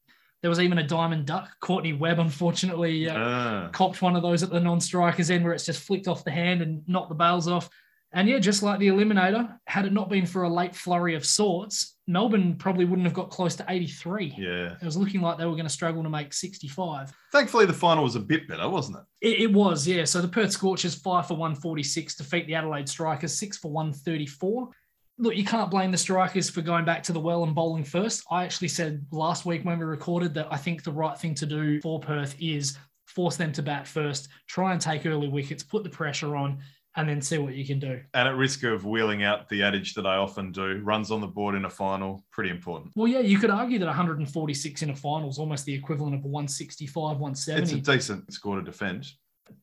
There was even a diamond duck. Courtney Webb, unfortunately, uh, Ah. copped one of those at the non-strikers end where it's just flicked off the hand and knocked the bails off. And yeah, just like the eliminator, had it not been for a late flurry of sorts, Melbourne probably wouldn't have got close to 83. yeah. It was looking like they were going to struggle to make 65. Thankfully, the final was a bit better, wasn't it? It, it was, yeah. So the Perth Scorchers, five for 146, defeat the Adelaide Strikers, six for 134. Look, you can't blame the Strikers for going back to the well and bowling first. I actually said last week when we recorded that I think the right thing to do for Perth is force them to bat first, try and take early wickets, put the pressure on, and then see what you can do. And at risk of wheeling out the adage that I often do, runs on the board in a final, pretty important. Well, yeah, you could argue that 146 in a final is almost the equivalent of a 165, 170. It's a decent score to defend.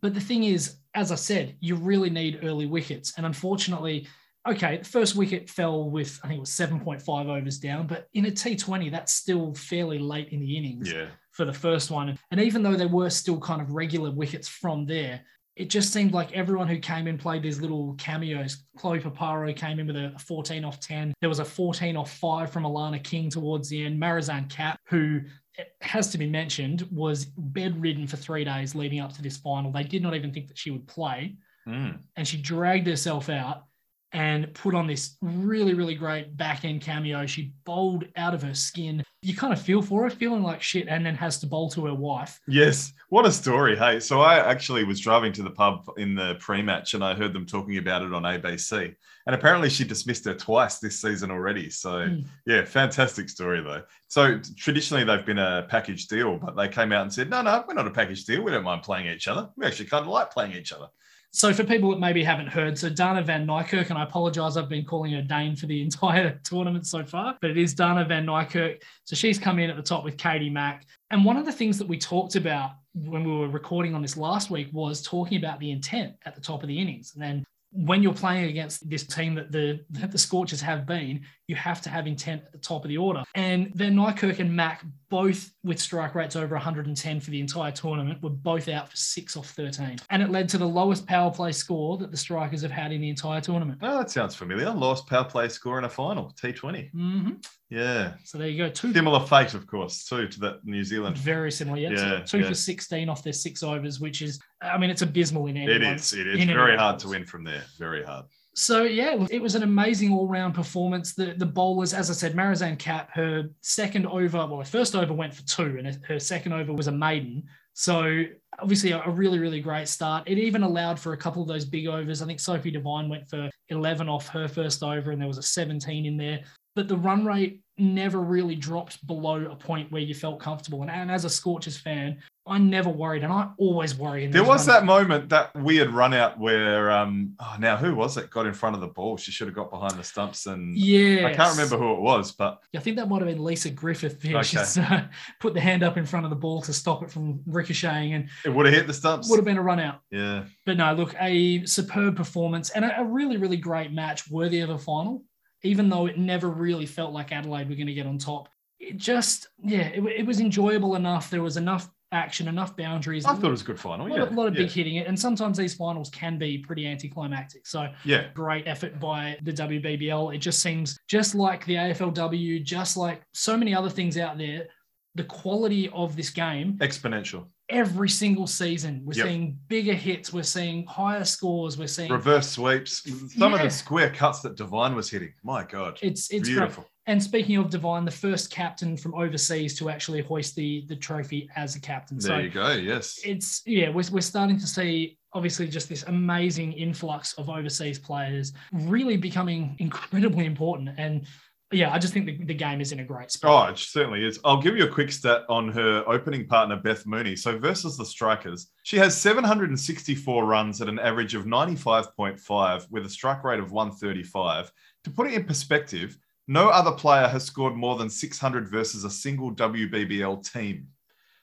But the thing is, as I said, you really need early wickets. And unfortunately, okay, the first wicket fell with, I think it was 7.5 overs down, but in a T20, that's still fairly late in the innings Yeah. for the first one. And even though there were still kind of regular wickets from there, it just seemed like everyone who came in played these little cameos. Chloe Piparo came in with a 14 off 10. There was a 14 off 5 from Alana King towards the end. Marizanne Kapp, who it has to be mentioned, was bedridden for three days leading up to this final. They did not even think that she would play. Mm. And she dragged herself out and put on this really, really great back end cameo. She bowled out of her skin. You kind of feel for her, feeling like shit, and then has to bowl to her wife. Yes, what a story. Hey, so I actually was driving to the pub in the pre match and I heard them talking about it on ABC. And apparently she dismissed her twice this season already. So, Mm. yeah, fantastic story though. So, traditionally they've been a package deal, but they came out and said, no, no, we're not a package deal. We don't mind playing each other. We actually kind of like playing each other. So, for people that maybe haven't heard, so Dana Van Niekerk, and I apologize, I've been calling her Dane for the entire tournament so far, but it is Dana Van Niekerk. So, she's come in at the top with Katie Mack. And one of the things that we talked about when we were recording on this last week was talking about the intent at the top of the innings. And then when you're playing against this team that the that the Scorchers have been, you have to have intent at the top of the order. And then Niekerk and Mack, both with strike rates over 110 for the entire tournament, were both out for six off 13. And it led to the lowest power play score that the strikers have had in the entire tournament. Oh, that sounds familiar. Lowest power play score in a final, T20. hmm Yeah. So there you go. Two Similar fate, of course, too, to that New Zealand. very similar. Yeah, Yeah, two yeah. for 16 off their six overs, which is, I mean, it's abysmal in any It is. It is very hard to win from there. Very hard. So yeah, it was an amazing all-round performance. The the bowlers, as I said, Marizanne Kapp, her second over, well, her first over went for two, and her- second over was a maiden. So obviously a, a really, really great start. It even allowed for a couple of those big overs. I think Sophie Devine went for 11 off her first over, and there was a 17 in there. But the run rate never really dropped below a point where you felt comfortable. And, and as a Scorchers fan, I never worried, and I always worry. in There was that moment, that weird run out where, um, oh, now who was it? Got in front of the ball. She should have got behind the stumps, and Yeah, I can't remember who it was, but I think that might have been Lisa Griffith. Yeah, Okay. she's uh, put the hand up in front of the ball to stop it from ricocheting, and it would have hit the stumps. would have been a run out. Yeah, But no, look, a superb performance and a, a really, really great match, worthy of a final. Even though it never really felt like Adelaide were going to get on top, it just yeah, it, it was enjoyable enough. There was enough action, enough boundaries. I thought it was a good final. a lot, Yeah, of, lot of yeah. big hitting it, and sometimes these finals can be pretty anticlimactic. So Yeah, great effort by the WBBL. It just seems just like the AFLW, just like so many other things out there. The quality of this game exponential. Every single season, we're Yep. seeing bigger hits, we're seeing higher scores, we're seeing Reverse sweeps. Some of the square cuts that Devine was hitting. My God, it's it's great. beautiful. And speaking of Devine, the first captain from overseas to actually hoist the the trophy as a captain. There so you go. Yes. it's yeah, we're, we're starting to see obviously just this amazing influx of overseas players really becoming incredibly important. And yeah, I just think the, the game is in a great spot. Oh, it certainly is. I'll give you a quick stat on her opening partner, Beth Mooney. So versus the strikers, she has 764 runs at an average of 95.5 with a strike rate of 135. To put it in perspective, no other player has scored more than 600 versus a single WBBL team.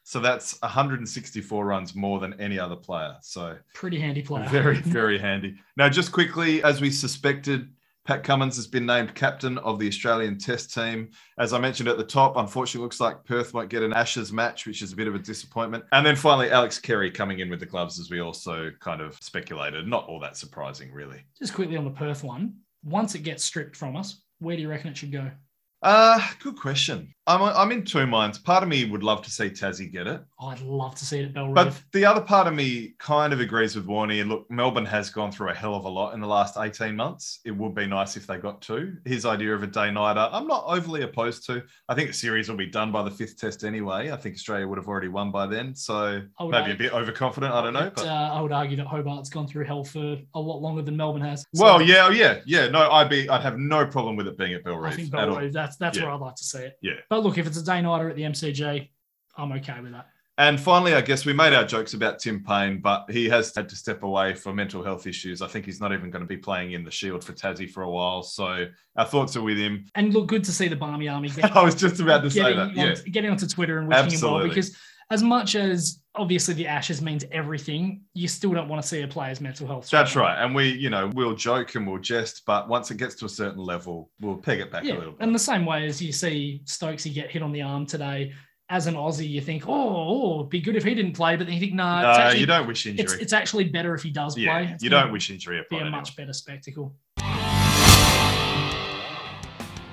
So that's 164 runs more than any other player. So Pretty handy player. very, very handy. Now, just quickly, as we suspected, Pat Cummins has been named captain of the Australian Test team. As I mentioned at the top, unfortunately, looks like Perth won't get an Ashes match, which is a bit of a disappointment. And then finally, Alex Carey coming in with the gloves, as we also kind of speculated. Not all that surprising, really. Just quickly on the Perth one, once it gets stripped from us, where do you reckon it should go? Uh, good question. I'm, I'm in two minds. Part of me would love to see Tassie get it. Oh, I'd love to see it at Bellerive. But the other part of me kind of agrees with Warney. Look, Melbourne has gone through a hell of a lot in the last 18 months. It would be nice if they got two. His idea of a day nighter, I'm not overly opposed to. I think the series will be done by the fifth test anyway. I think Australia would have already won by then. So maybe a argue- bit overconfident. I don't know. But, But, uh, I would argue that Hobart's gone through hell for a lot longer than Melbourne has. So well, yeah, yeah, yeah. No, I'd be, I'd have no problem with it being at Bell I think. Bellerive, that's that's Yeah. where I'd like to see it. Yeah. But look, if it's a day nighter at the MCG, I'm okay with that. And finally, I guess we made our jokes about Tim Paine, but he has had to step away for mental health issues. I think he's not even going to be playing in the Shield for Tassie for a while. So our thoughts are with him. And look, good to see the Barmy Army. Get, I was just about to say that. on- Yeah. getting onto Twitter and wishing him well because as much as obviously the Ashes means everything, you still don't want to see a player's mental health. That's right. And we, you know, we'll joke and we'll jest, but once it gets to a certain level, we'll peg it back a little bit. and the same way as you see Stokesy get hit on the arm today. As an Aussie, you think, oh, oh, it'd be good if he didn't play, but then you think, no, No, it's actually, you don't wish injury. it's actually better if he does yeah, play. It's you don't wish injury be a much better spectacle.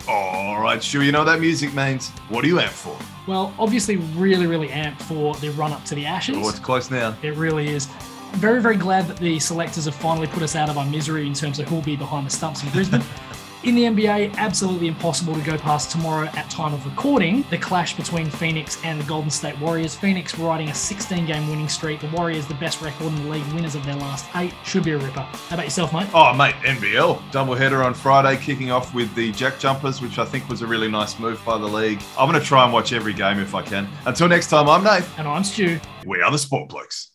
All right, sure. you know what that music means. What are you amped for? Well, obviously, really, really amped for the run up to the Ashes. Oh, it's close now. It really is. Very, very glad that the selectors have finally put us out of our misery in terms of who'll be behind the stumps in Brisbane. In the NBA, absolutely impossible to go past tomorrow at time of recording. The clash between Phoenix and the Golden State Warriors. Phoenix riding a 16 game winning streak. The Warriors, the best record in the league, winners of their last eight. Should be a ripper. How about yourself, mate? Oh, mate, NBL. Doubleheader on Friday, kicking off with the Jack Jumpers, which I think was a really nice move by the league. I'm going to try and watch every game if I can. Until next time, I'm Nate. And I'm Stu. We are the Sport Blokes.